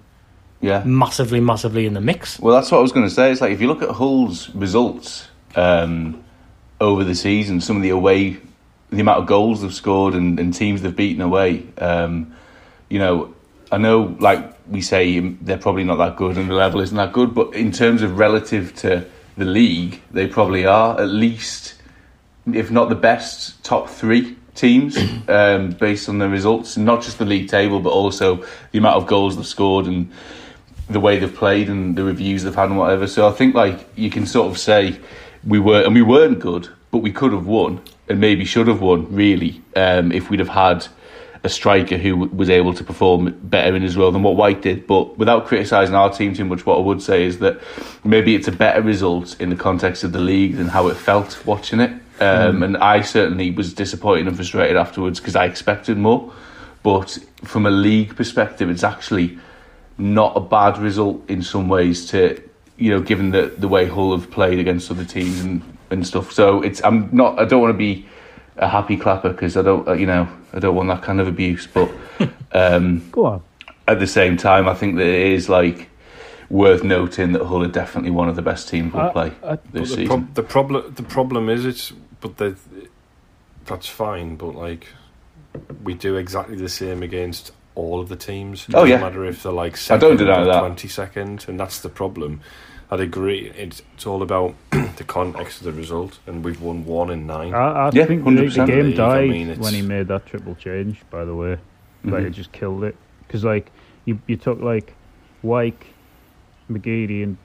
S4: Yeah.
S1: massively, massively in the mix.
S4: Well, that's what I was going to say. It's like if you look at Hull's results um, over the season, some of the away, the amount of goals they've scored and, and teams they've beaten away. Um, you know, I know, like we say, they're probably not that good and the level isn't that good, but in terms of relative to the league, they probably are at least, if not the best, top three teams um, based on the results, not just the league table, but also the amount of goals they've scored and the way they've played and the reviews they've had and whatever. So I think like you can sort of say we were and we weren't good, but we could have won and maybe should have won really um, if we'd have had a striker who was able to perform better in his role than what Wyke did. But without criticising our team too much, what I would say is that maybe it's a better result in the context of the league than how it felt watching it. Um, And I certainly was disappointed and frustrated afterwards because I expected more. But from a league perspective, it's actually not a bad result in some ways to you know given the the way Hull have played against other teams and and stuff so it's I'm not I don't want to be a happy clapper because I don't uh, you know I don't want that kind of abuse but um
S3: Go on.
S4: at the same time I think that it is like worth noting that Hull are definitely one of the best teams we'll
S3: I-
S4: play
S3: I-
S4: this
S2: the,
S4: season
S2: prob- the problem the problem is it's but the that's fine but like we do exactly the same against all of the teams it
S4: Oh,
S2: doesn't
S4: yeah.
S2: matter if they're like
S4: I don't deny
S2: or
S4: that.
S2: 22nd and that's the problem I'd agree it's, it's all about the context of the result and we've won one in nine
S3: I, I
S4: Yeah,
S3: think the, the
S4: 100%.
S3: game
S2: League, I
S3: died
S2: mean,
S3: when he made that triple change. By the way, like
S4: Mhm.
S3: it just killed it. Because like you, you took like Wyke, McGeady, and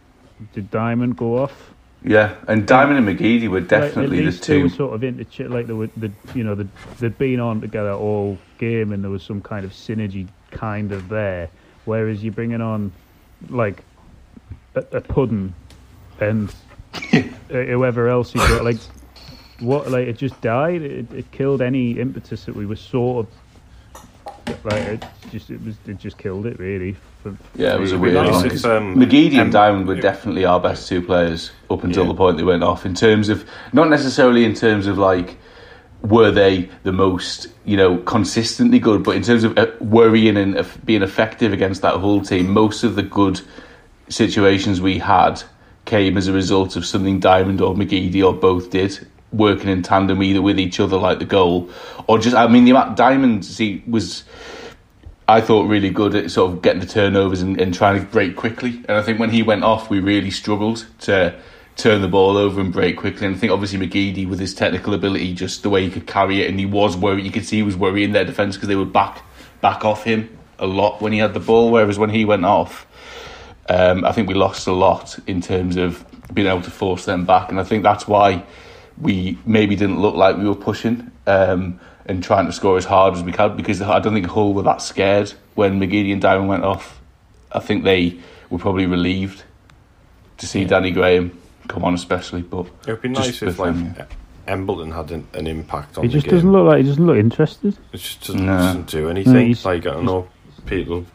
S3: did Diamond go off?
S4: yeah and Diamond and McGeady were
S3: Like,
S4: definitely
S3: at
S4: the
S3: two. they were sort of into like they were the you know the they'd been on together all game and there was some kind of synergy kind of there. Whereas you're bringing on like a, a pudding and uh, whoever else you got, like what, like it just died. It, it killed any impetus that we were sort of like it just it was it just killed it really. For,
S4: Yeah, it was a weird
S2: nice
S4: one.
S2: if, um,
S4: McGeady
S2: um,
S4: and Diamond were definitely our best two players up until
S2: Yeah.
S4: the point they went off. In terms of not necessarily in terms of like were they the most you know consistently good, but in terms of uh, worrying and uh, being effective against that whole team, most of the good situations we had came as a result of something Diamond or McGeady or both did. Working in tandem either with each other, like the goal, or just I mean the amount Diamond see was I thought really good at sort of getting the turnovers and, and trying to break quickly. And I think when he went off, we really struggled to turn the ball over and break quickly. And I think obviously McGeady, with his technical ability, just the way he could carry it, and he was worried. You could see he was worrying their defence because they would back back off him a lot when he had the ball. Whereas when he went off, um, I think we lost a lot in terms of being able to force them back. And I think that's why we maybe didn't look like we were pushing um, and trying to score as hard as we could because I don't think Hull were that scared when McGeady and Diamond went off. I think they were probably relieved to see Danny Graham come on, especially. But
S2: It would be nice if
S4: with
S2: like
S4: them,
S2: Embleton had an, an impact on
S3: he
S2: the
S3: just
S2: game.
S3: doesn't look like he doesn't look interested.
S2: It just doesn't,
S4: No.
S2: doesn't do anything.
S3: he's-
S2: like I don't know, people,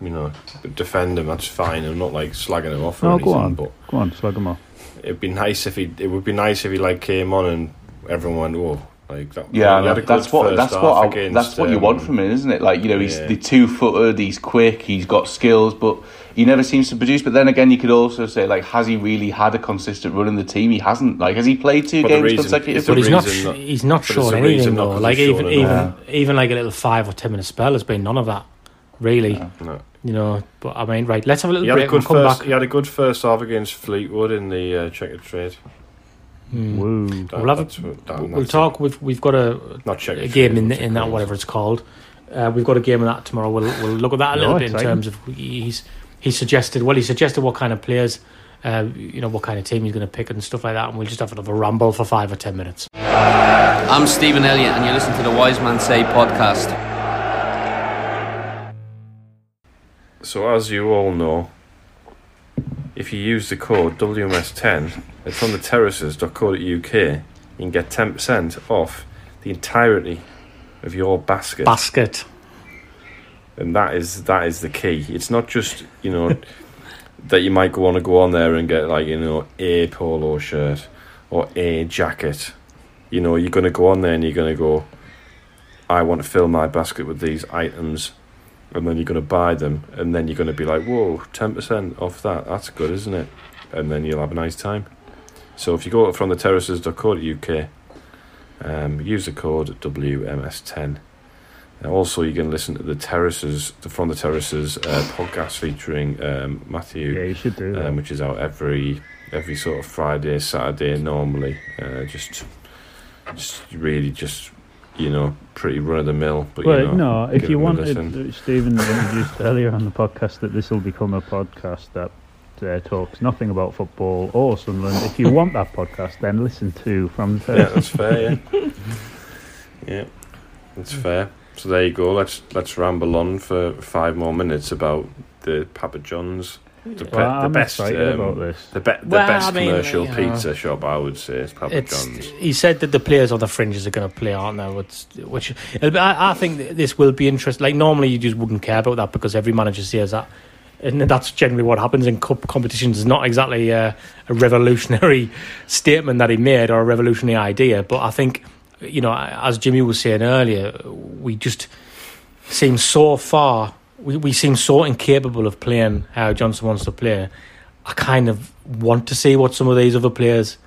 S2: you know, defend him. That's fine. I'm not like slagging him off or
S3: Oh,
S2: anything.
S3: go on,
S2: But
S3: go on, slag him off.
S2: it'd be nice if he. It would be nice if he like came on and everyone went, "Whoa!" Like that.
S4: yeah,
S2: he had a good
S4: that's what that's what I,
S2: against,
S4: that's what you
S2: um,
S4: want from him, isn't it? Like you know, he's
S2: yeah.
S4: the two footed, he's quick, he's got skills, but he never seems to produce. But then again, you could also say like, has he really had a consistent run in the team? He hasn't. Like, has he played two
S2: But
S4: games
S2: reason-
S4: consecutively?
S1: But he's not.
S2: reason
S1: sh-
S2: not-
S1: he's not
S2: but it's
S1: anything
S2: reason not
S1: though.
S2: 'cause
S1: Like
S2: he's
S1: even even
S4: enough.
S1: even like a little five or ten minute spell has been none of that, really.
S2: No.
S1: You know. But I mean, right. Let's have a little
S2: He had a
S1: break
S2: good
S1: and come
S2: first.
S1: back.
S2: He had a good first half against Fleetwood in the uh, Checkatrade.
S1: Hmm.
S3: Woo.
S2: That-
S1: We'll have a-
S2: what- that-
S1: We'll
S2: that's
S1: talk. We've we've got a.
S2: Not checkered
S1: a game
S2: trade,
S1: in
S2: what's
S1: in that whatever it's called. Uh, we've got a game of that tomorrow. We'll we'll look at that a
S3: No,
S1: little bit in terms of he's he suggested. Well, he suggested what kind of players, uh, you know, what kind of team he's going to pick and stuff like that. And we'll just have another ramble for five or ten minutes.
S5: I'm Stephen Elliott, and you listen to the Wise Men Say podcast.
S2: So, as you all know, if you use the code WMS10 at terraces.co.uk, you can get 10% off the entirety of your basket.
S1: Basket.
S2: and that is that is the key. It's not just, you know, that you might go on to go on there and get like, you know, a polo shirt or a jacket. You know, you're gonna go on there and you're gonna go, I want to fill my basket with these items and then you're gonna buy them and then you're gonna be like, Whoa, ten percent off that, that's good, isn't it? And then you'll have a nice time. So if you go from the terraces.co.uk, um, use the code WMS10. And also, you can listen to the Terraces, the From the Terraces uh, podcast featuring um, Matthew,
S3: Yeah, you should do
S2: um, which is out every every sort of Friday, Saturday normally. Uh, just, just really, just you know, pretty run of the mill. But
S3: well,
S2: you know,
S3: no, if you
S2: them a
S3: wanted,
S2: listen.
S3: uh, Stephen introduced earlier on the podcast that this will become a podcast that uh, talks nothing about football or Sunderland. If you want that podcast, then listen to from the
S2: yeah, that's fair. Yeah, yeah, that's fair. So there you go. Let's let's ramble on for five more minutes about the Papa John's, the, be-
S3: Well,
S2: the
S3: I'm
S2: best,
S3: excited
S2: um,
S3: about this.
S2: the, be- the
S1: Well,
S2: best
S1: I mean,
S2: commercial
S1: you know,
S2: pizza shop. I would say is Papa
S1: It's,
S2: John's.
S1: he said that the players on the fringes are going to play, aren't they? Which, which I, I think this will be interesting. Like normally, you just wouldn't care about that because every manager says that, and that's generally what happens in cup competitions. It's not exactly a, a revolutionary statement that he made or a revolutionary idea, but I think you know, as Jimmy was saying earlier, we just seem so far. We, we seem so incapable of playing how Johnson wants to play. I kind of want to see what some of these other players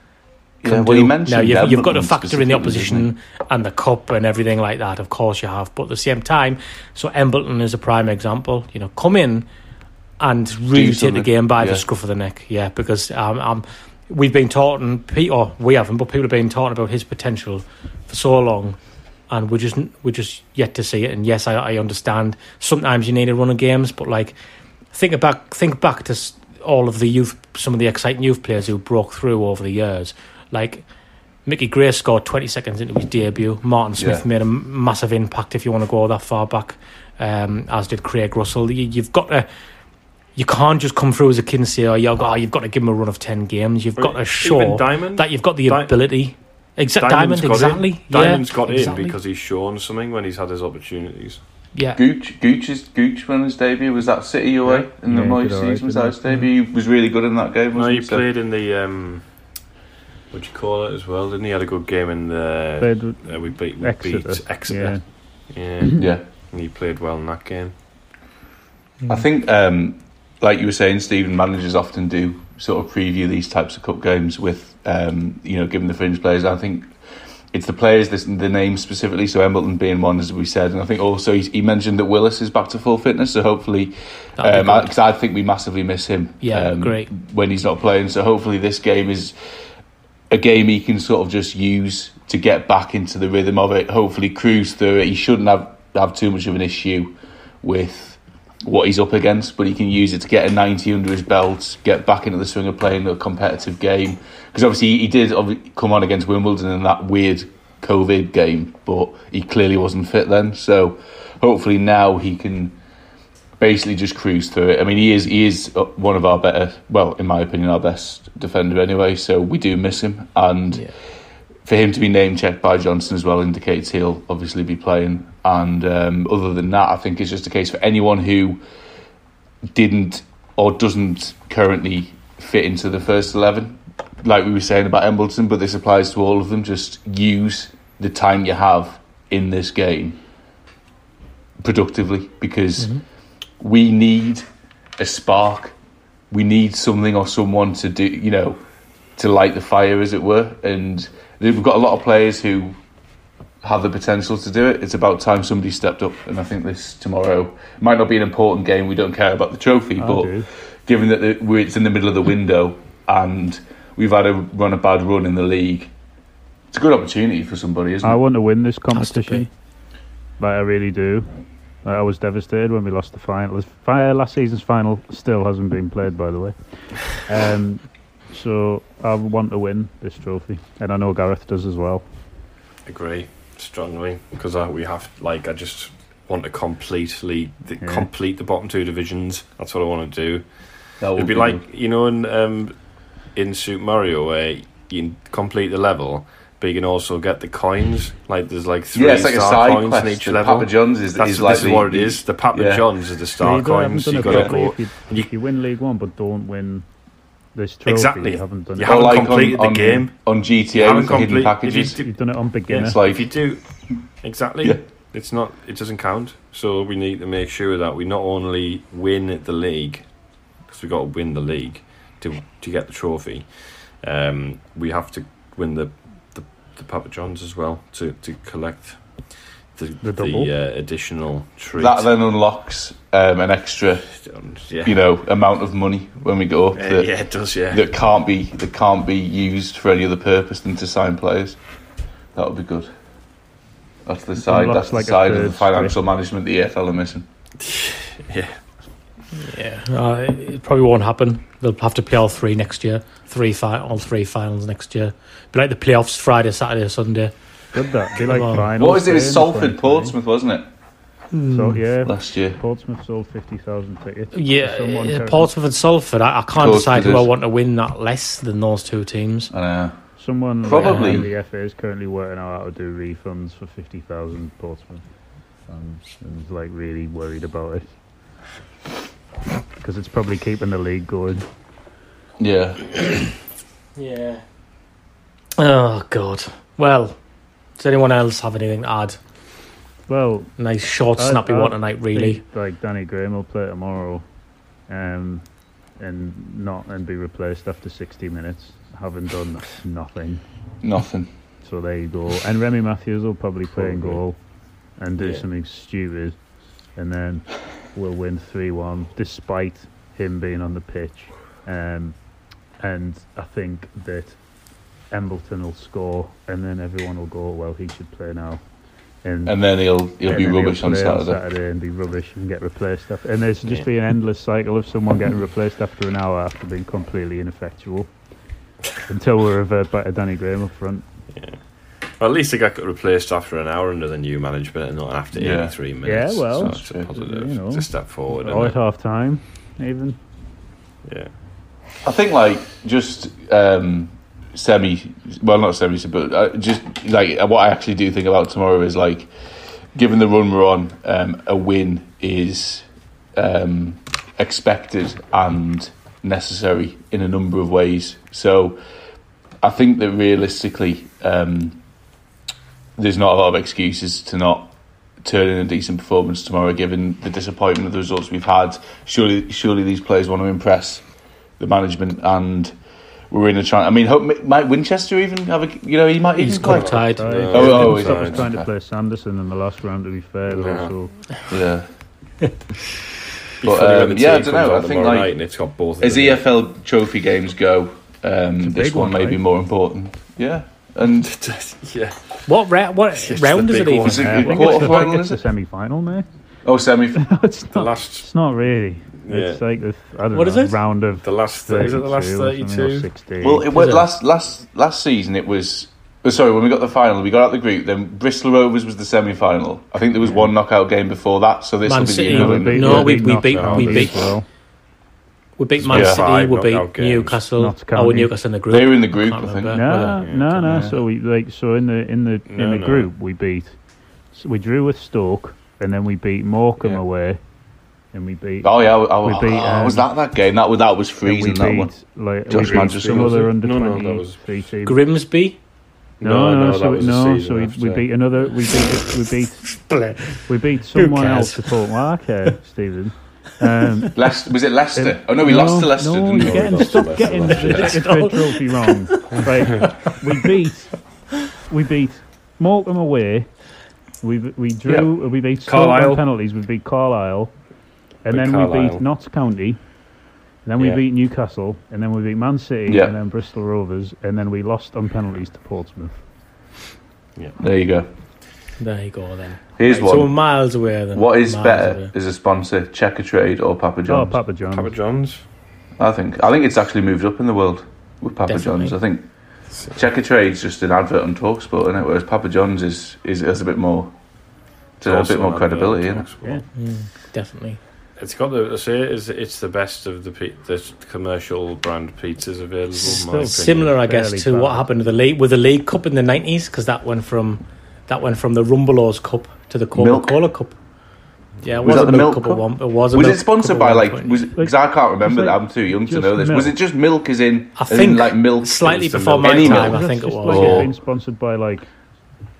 S4: Yeah,
S1: can
S4: well, he
S1: do.
S4: mentioned
S1: now you've, you've got to factor in the opposition and the cup and everything like that. Of course you have, but at the same time, so Embleton is a prime example. You know, come in and really take the game by
S4: Yeah.
S1: the scruff of the neck. Yeah, because um, um, we've been talking, Pete, or we haven't, but people have been talking about his potential for so long. And we're just we're just yet to see it. And yes, I, I understand. Sometimes you need a run of games, but like think back think back to all of the youth, some of the exciting youth players who broke through over the years. Like Mickey Gray scored 20 seconds into his debut. Martin Smith
S4: Yeah.
S1: made a massive impact if you want to go that far back, um, as did Craig Russell. You, you've got to you can't just come through as a kid and say, "Oh, you've got, oh, you've got to give him a run of ten games." You've got to show that you've got the ability. Exact
S2: Diamond's
S1: Diamond,
S2: got
S1: exactly.
S2: In.
S1: Yeah,
S2: Diamond's got
S1: exactly.
S2: in because he's shown something when he's had his opportunities.
S1: yeah,
S4: Gooch, Gooch's Gooch when his debut was that City away in the
S3: Yeah,
S4: Moyes
S3: did alright,
S4: season. Was that his debut? He was really good in that game.
S2: No,
S4: Wasn't
S2: he
S4: he? So-
S2: played in the um, what do you call it as well? Didn't he? Had a good game in the.
S3: Played
S2: Uh, we beat we
S3: Exeter.
S2: beat Exeter.
S3: Yeah.
S2: Yeah.
S4: yeah.
S2: and he played well in that game.
S4: I think, um, like you were saying, Stephen, managers often do sort of preview these types of cup games with, um, you know, given the fringe players. I think it's the players, this, the names specifically. So Embleton being one, as we said, and I think also he, he mentioned that Willis is back to full fitness. So hopefully,
S1: That'd
S4: um, because I, think we massively miss him.
S1: Yeah,
S4: um,
S1: great.
S4: when he's not playing. So hopefully, this game is a game he can sort of just use to get back into the rhythm of it. Hopefully, cruise through it. He shouldn't have have too much of an issue with what he's up against, but he can use it to get a 90 under his belt, get back into the swing of playing a competitive game. Because obviously he did come on against Wimbledon in that weird COVID game, but he clearly wasn't fit then. So hopefully now he can basically just cruise through it. I mean, he is he is uh, one of our better, well, in my opinion, our best defender anyway. So we do miss him, and
S1: Yeah.
S4: for him to be name checked by Johnson as well indicates he'll obviously be playing. And um, other than that, I think it's just a case for anyone who didn't or doesn't currently fit into the first 11, like we were saying about Embleton, but this applies to all of them. Just use the time you have in this game productively because we need a spark. We need something or someone to do, you know, to light the fire, as it were. And we've got a lot of players who have the potential to do it. It's about time somebody stepped up. And I think this tomorrow might not be an important game. We don't care about the trophy,
S3: I
S4: but
S3: do.
S4: given that we're, it's in the middle of the window and we've had a run a bad run in the league, it's a good opportunity for somebody, isn't
S3: I
S4: it?
S3: I want to win this
S1: Has to
S3: competition. Like, I really do. Like, I was devastated when we lost the final. Fi- Last season's final still hasn't been played, by the way. Um, so I want to win this trophy, and I know Gareth does as well.
S2: Agree strongly because we have like I just want to completely the,
S3: Yeah.
S2: complete the bottom two divisions. That's what I want to do.
S4: That
S2: It'd be
S4: good.
S2: like you know in um, in Super Mario where you complete the level, but you can also get the coins. Like there's like three
S4: yeah, it's like a
S2: star
S4: side
S2: coins
S4: quest.
S2: in each
S4: The
S2: level.
S4: Papa John's is,
S2: That's
S4: is
S2: this
S4: like
S2: is
S4: the,
S2: what it is. The Papa
S4: yeah.
S2: John's is the
S3: Yeah,
S2: star
S3: you
S2: coins. You
S3: it
S2: got to go.
S3: If you,
S2: you-
S3: if you win League One but don't win this trophy,
S2: Exactly.
S3: you haven't done
S2: You
S3: it.
S2: haven't
S4: like
S2: completed
S4: on,
S2: the game.
S4: on
S2: You
S4: GTA
S2: haven't
S4: with the hidden
S2: if you
S4: packages.
S2: do-
S3: You've done it on beginner.
S4: It's like
S2: if you do exactly
S4: Yeah.
S2: it's not it doesn't count so we need to make sure that we not only win the league because we got to win the league to to get the trophy um, we have to win the, the the Papa Johns as well to to collect the
S3: The double?
S2: uh, additional treat
S4: that then unlocks um, an extra,
S2: yeah
S4: you know, amount of money when we go up
S2: Uh,
S4: that,
S2: yeah it does yeah
S4: that can't be that can't be used for any other purpose than to sign players. That would be good. That's the side.
S3: Unlocks
S4: That's the
S3: like a
S4: side of the
S3: third
S4: financial management the EFL are missing.
S2: yeah
S1: yeah. Uh, it probably won't happen. They'll have to play all three next year. Three fi- all three finals next year. Be like the playoffs Friday, Saturday, Sunday.
S3: Good that. Be like
S1: Come
S3: finals.
S4: What was it? It was
S3: games,
S4: Salford, Portsmouth, wasn't it?
S3: So yeah,
S4: Last year.
S3: Portsmouth sold fifty thousand tickets.
S1: Yeah,
S3: Someone
S1: uh. Portsmouth and Salford. I, I can't
S4: Course
S1: decide who I want to win that less than those two teams.
S4: I know.
S3: Someone
S4: Probably.
S3: um, the FA is currently working out how to do refunds for fifty thousand Portsmouth, fans, and is like really worried about it because it's probably keeping the league going.
S4: Yeah.
S1: Yeah. Oh God. Well, does anyone else have anything to add?
S3: Well,
S1: Nice short,
S3: I-
S1: snappy
S3: I
S1: one tonight. Really.
S3: think, like Danny Graham will play tomorrow, um, and not and be replaced after sixty minutes, having done nothing.
S4: Nothing.
S3: So there you go. And Remi Matthews will probably play in goal and do
S2: Yeah.
S3: something stupid, and then we'll win three one despite him being on the pitch. Um, and I think that Embleton will score, and then everyone will go, "Well, he should play now." And,
S4: And then he'll he'll
S3: and
S4: be
S3: then
S4: rubbish on
S3: play
S4: Saturday.
S3: and be rubbish and get replaced after. And there's just
S2: Yeah.
S3: be an endless cycle of someone getting replaced after an hour after being completely ineffectual. Until we revert back to Danny Graham up front.
S2: well, at least they got replaced after an hour under the new management and not after
S4: Yeah.
S2: 83 minutes
S3: Yeah, well,
S2: so it's a
S3: you
S2: positive
S3: know.
S2: it's a step forward
S3: Or at
S2: it?
S3: half time, even.
S2: Yeah.
S4: I think like just um, semi, well not semi, but uh, just like what I actually do think about tomorrow is like, given the run we're on, um, a win is um, expected and necessary in a number of ways. So I think that realistically, um, there's not a lot of excuses to not turn in a decent performance tomorrow, given the disappointment of the results we've had. Surely, surely these players want to impress the management, and we're in a try. I mean, hope, might Winchester even have a? You know, he might
S1: He's
S4: even play.
S1: got tied.
S2: No.
S4: Oh, oh,
S3: He
S4: he's
S3: was trying to play Sanderson in the last round. To be fair,
S2: Yeah.
S3: so
S4: Yeah. But, um, yeah, I don't know, I think, like,
S2: and it's got both.
S4: As. EFL trophy games go, um, this one
S3: one,
S4: may be more important. Yeah, and
S2: yeah.
S1: What ra- what
S2: It's
S1: round is it
S2: big
S1: even?
S2: one.
S4: Is it-
S3: I think
S4: quarter
S3: it's, the,
S4: final,
S3: it's
S4: is
S3: the
S4: it?
S3: semi-final, mate.
S4: oh, semi.
S3: No, it's not.
S2: last,
S3: It's not really.
S2: Yeah.
S3: It's like the I don't
S1: What
S3: know,
S1: is it?
S3: round of
S2: the last, is it the last
S3: 32 or something, or
S2: thirty-two?
S3: 16.
S4: Well, it, well
S1: it?
S4: last last last season it was. oh, Sorry, when we got the final, we got out the group. Then Bristol Rovers was the semi-final. I think there was one knockout game before that, so this
S1: Man
S4: will be
S1: City.
S4: the
S3: No, we beat,
S1: No, we-
S3: beat
S1: we beat- we beat-
S3: well.
S1: We beat Man
S2: Yeah.
S1: City. We beat. Newcastle.
S3: Notts
S1: Oh, Newcastle in the group.
S4: They were in the group,
S1: Can't
S4: I think.
S3: No,
S2: Yeah,
S3: no, no. So we like so in the in the
S2: No,
S3: in the
S2: no.
S3: group we beat. So we drew with Stoke, and then we beat Morecambe
S2: Yeah.
S3: away, and we beat.
S4: Oh yeah, oh,
S3: We beat,
S4: oh, was
S3: um,
S4: that that game? That was that was
S3: and we
S4: freezing. That one.
S3: like
S4: Josh
S3: we beat
S4: Manchester,
S3: some
S2: was
S3: other
S2: it?
S3: under
S2: No, no, that was-
S3: three teams.
S1: Grimsby.
S3: No, no, so,
S2: that
S3: we, no, so we, we beat another. We beat we beat we beat someone else to talk mark here, Stephen. Um,
S4: Leicester, was it Leicester?
S3: Um,
S4: oh no, we
S3: no,
S4: lost to Leicester.
S3: No,
S4: didn't
S3: you're
S4: we?
S3: getting,
S2: lost to
S3: stop
S2: Leicester
S3: getting the
S2: last
S3: trophy wrong. Right, we beat we beat Morecambe away. We we drew. We beat Stoke
S2: Carlisle.
S3: penalties. We beat Carlisle, and
S2: Beat
S3: then we beat Notts County. And then we
S2: Yeah.
S3: beat Newcastle, and then we beat Man City,
S4: Yeah.
S3: and then Bristol Rovers, and then we lost on penalties to Portsmouth. Yeah.
S4: There you go.
S1: There you go then.
S4: Here's
S1: So we're miles away then.
S4: What is better
S1: away.
S4: as a sponsor, Checkatrade or Papa John's?
S3: Oh, Papa John's.
S2: Papa John's.
S4: I think I think it's actually moved up in the world with Papa
S1: Definitely.
S4: John's. I think Checkatrade's just an advert on Talksport, isn't it? Whereas Papa John's is is has a bit more, it's a bit more credibility.
S2: the
S4: Isn't it?
S2: Talksport.
S3: Yeah.
S1: Mm, definitely.
S2: It's got the I say it is it's the best of the pe- the commercial brand pizzas available. in my opinion.
S1: Similar, I guess,
S3: Fairly
S1: to what happened with the league with the League Cup in the nineties, because that went from that went from the Rumbelows Cup to the Coca Cola Cup. Yeah, it
S4: Was
S1: was,
S4: that
S1: a
S4: the
S1: milk,
S4: Milk
S1: cup, one. It was a
S4: Was
S1: milk
S4: it sponsored by
S1: at
S4: like? Was because I can't remember
S3: it's
S4: that. I'm too young to know this. Was it just milk? As in,
S1: I
S4: as in,
S1: think
S4: like milk,
S1: slightly
S2: It was the
S1: before
S2: milk.
S1: my
S4: Any
S1: time.
S4: milk.
S1: I think it
S3: It's
S1: was.
S3: like
S4: Or-
S3: it's been sponsored by like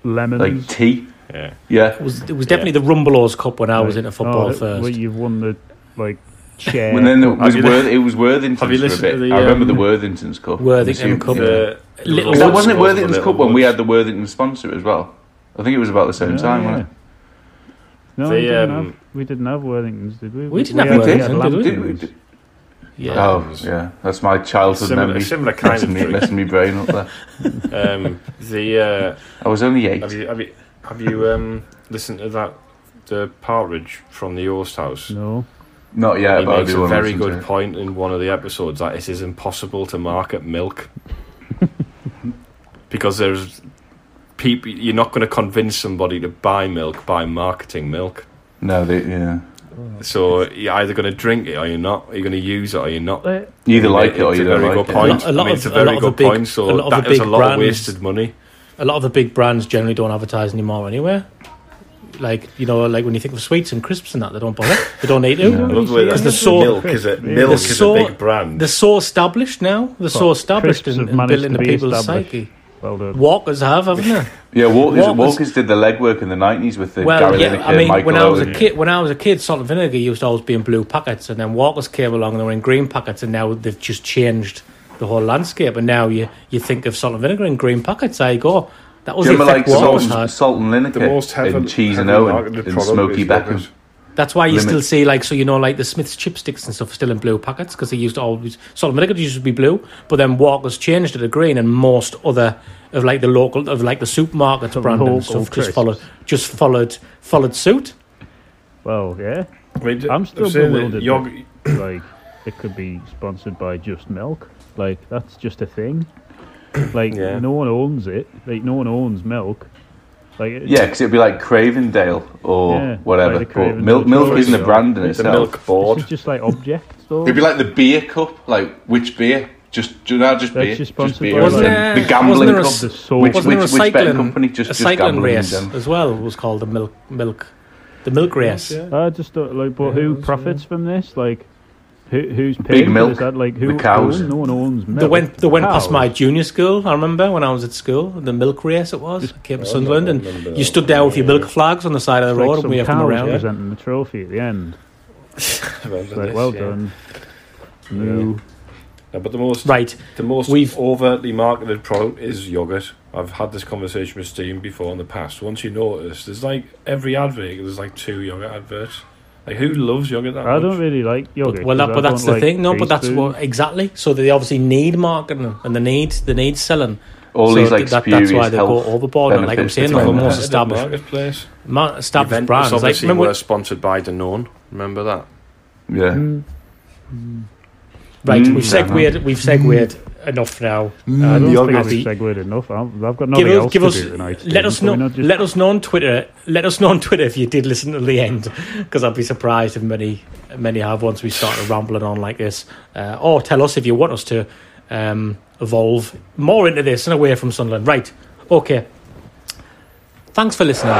S3: lemons.
S4: like tea.
S2: Yeah.
S4: Yeah,
S1: It was, it was definitely the Rumbelows Cup when I was
S3: Like,
S1: into football
S3: oh,
S1: first.
S3: Where you've won the like chair.
S4: and then it was Worth, it was Worthington's
S2: have you
S4: for a
S2: listened
S4: bit.
S2: to the,
S4: I remember
S2: um,
S4: the Worthington's Cup.
S1: Worthington
S4: I'm
S1: Cup.
S4: assuming-
S2: The,
S1: Little
S4: Was that,
S1: Woods
S4: wasn't it Worthington's Cup when we had the Worthington sponsor as well? I think it was about the same
S3: Yeah,
S4: time,
S3: yeah.
S4: wasn't it?
S3: No,
S2: The,
S3: we, didn't
S2: um,
S3: have, we didn't have Worthingtons, did we?
S1: We didn't have
S3: Worthingtons,
S1: Worthington, did we?
S4: Did
S1: yeah.
S4: Oh, yeah. That's my childhood
S2: Similar-
S4: memory.
S2: similar kind of
S4: messing me, messing me brain up there.
S2: um, the uh,
S4: I was only eight.
S2: have you have you have you um, listened to that the partridge from the Oast House?
S3: No.
S4: Not yet,
S2: he
S4: but I
S2: makes
S4: do
S2: a very
S4: listen to
S2: good point in one of the episodes that it is impossible to market milk because there's people. You're not going to convince somebody to buy milk by marketing milk.
S4: No, they, yeah.
S2: So you're either going to drink it or you're not. You're going to use it or you're not.
S4: You either like it or you
S2: a
S4: don't
S2: very
S4: like it.
S2: point.
S1: A lot- a lot
S2: I mean, it's a
S1: of- a lot of the
S2: good
S1: big-
S2: point.
S1: a
S2: So
S1: lot of
S2: that
S1: the
S2: is a lot
S1: brands-
S2: of wasted money.
S1: A lot of the big brands generally don't advertise anymore anyway. Like you know, like when you think of sweets and crisps and that, they don't bother. They don't need to.
S3: No.
S2: I love the
S1: Because they're so-
S2: milk is a milk
S1: They're
S2: is
S1: so-
S2: a big brand.
S1: They're so established now. They're so established
S3: crisps
S1: and,
S3: have
S1: and built into people's psyche.
S3: well done.
S1: Walkers have, haven't they?
S4: Yeah, Walkers,
S1: Walkers-
S4: Walkers did the legwork in the 90s with the
S1: well,
S4: Gary
S1: yeah.
S4: Lineker,
S1: I mean,
S4: Michael
S1: when I was a kid, when I was a kid, salt and vinegar used to always be in blue packets, and then Walkers came along and they were in green packets, and now they've just changed the whole landscape. And now you you think of salt and vinegar in green packets. There you go. That was
S4: Do you
S1: the
S4: remember
S1: effect
S4: like salt, and-
S1: had.
S4: salt and Lineker
S2: the most heavy,
S4: and Cheese and
S2: heavily
S4: Owen
S2: marketed
S4: and Smoky
S2: is
S4: Beckham?
S1: That's why you
S4: Limit-
S1: still see like so you know like the Smith's chipsticks and stuff still in blue packets because they used to always salt and vinegar used to be blue, but then Walkers changed it to green, and most other of like the local of like the supermarket
S3: The
S1: brand and
S3: local
S1: stuff just followed just followed followed suit.
S3: Well, yeah.
S2: I mean,
S3: I'm still
S2: saying that
S3: bewildered
S2: yogurt-
S3: like it could be sponsored by just milk. Like that's just a thing. Like
S2: Yeah.
S3: no one owns it. Like no one owns milk. Like,
S4: Yeah, because it'd be like Cravendale or
S3: Yeah,
S4: whatever.
S3: like
S4: but milk, milk isn't a brand in
S2: It's a
S4: itself.
S2: milk board.
S3: is just like objects, though.
S4: It'd be like the beer cup. Like which beer? Just do not just
S3: That's
S4: beer.
S3: just
S4: Just beer.
S1: Wasn't
S4: the,
S1: there-
S4: the gambling
S1: wasn't there a
S4: cup.
S1: s-
S3: the soul.
S4: Which-
S1: Wasn't there a
S4: which betting
S1: cycling,
S4: company just-
S1: a
S4: just
S1: cycling
S4: gambling
S1: race as well was called the milk milk the milk race.
S3: I just don't like, but
S2: Yeah,
S3: who
S2: that's-
S3: profits from this? Like, who, who's paying for
S4: milk,
S3: this? That, like, who
S4: the cows.
S3: own- no one owns milk.
S1: They went they went past my junior school. I remember when I was at school, the milk race it was. I came to
S2: I
S1: Sunderland, and you
S2: that.
S1: stood there with your milk flags on the side of
S3: It's
S1: the
S3: like
S1: road, and we have them
S3: cows
S1: around.
S3: presenting the trophy at the end. It's like,
S2: this,
S3: well
S2: yeah.
S3: done. Moo.
S2: No, but the most
S1: Right,
S2: the most
S1: We've-
S2: overtly marketed product is yogurt. I've had this conversation with Steve before in the past. Once you notice, there's like every advert. There's like two yogurt adverts. Like who loves yogurt that
S3: I
S2: much?
S3: don't really like yogurt.
S1: But, well, that,
S3: 'cause
S1: but that's the
S3: like
S1: thing. No, but that's
S3: teaspoon.
S1: what exactly. So they obviously need marketing and they need they need selling.
S4: All
S1: so
S4: these like
S1: that, that's why they go
S4: health
S1: overboard. And like I'm
S4: benefits
S1: saying,
S2: It's
S1: like
S2: like
S1: the
S2: a
S1: most
S2: competitive
S1: established
S2: marketplace.
S1: ma- established
S2: Juventus
S1: brands. Like remember,
S2: were sponsored by Danone. Remember that?
S4: Yeah.
S3: Mm.
S1: right?
S4: Mm,
S1: we've segued. We've segued enough now.
S3: I don't think we've segued enough. I've, I've got
S1: Give
S3: nothing
S1: us,
S3: else
S1: give
S3: to
S1: us,
S3: do tonight.
S1: let us know.
S3: just-
S1: Let us know on Twitter. Let us know on Twitter if you did listen to the end, because I'd be surprised if many many have once we started rambling on like this. Uh, or tell us if you want us to um, evolve more into this and away from Sunderland. Right? Okay. Thanks for listening.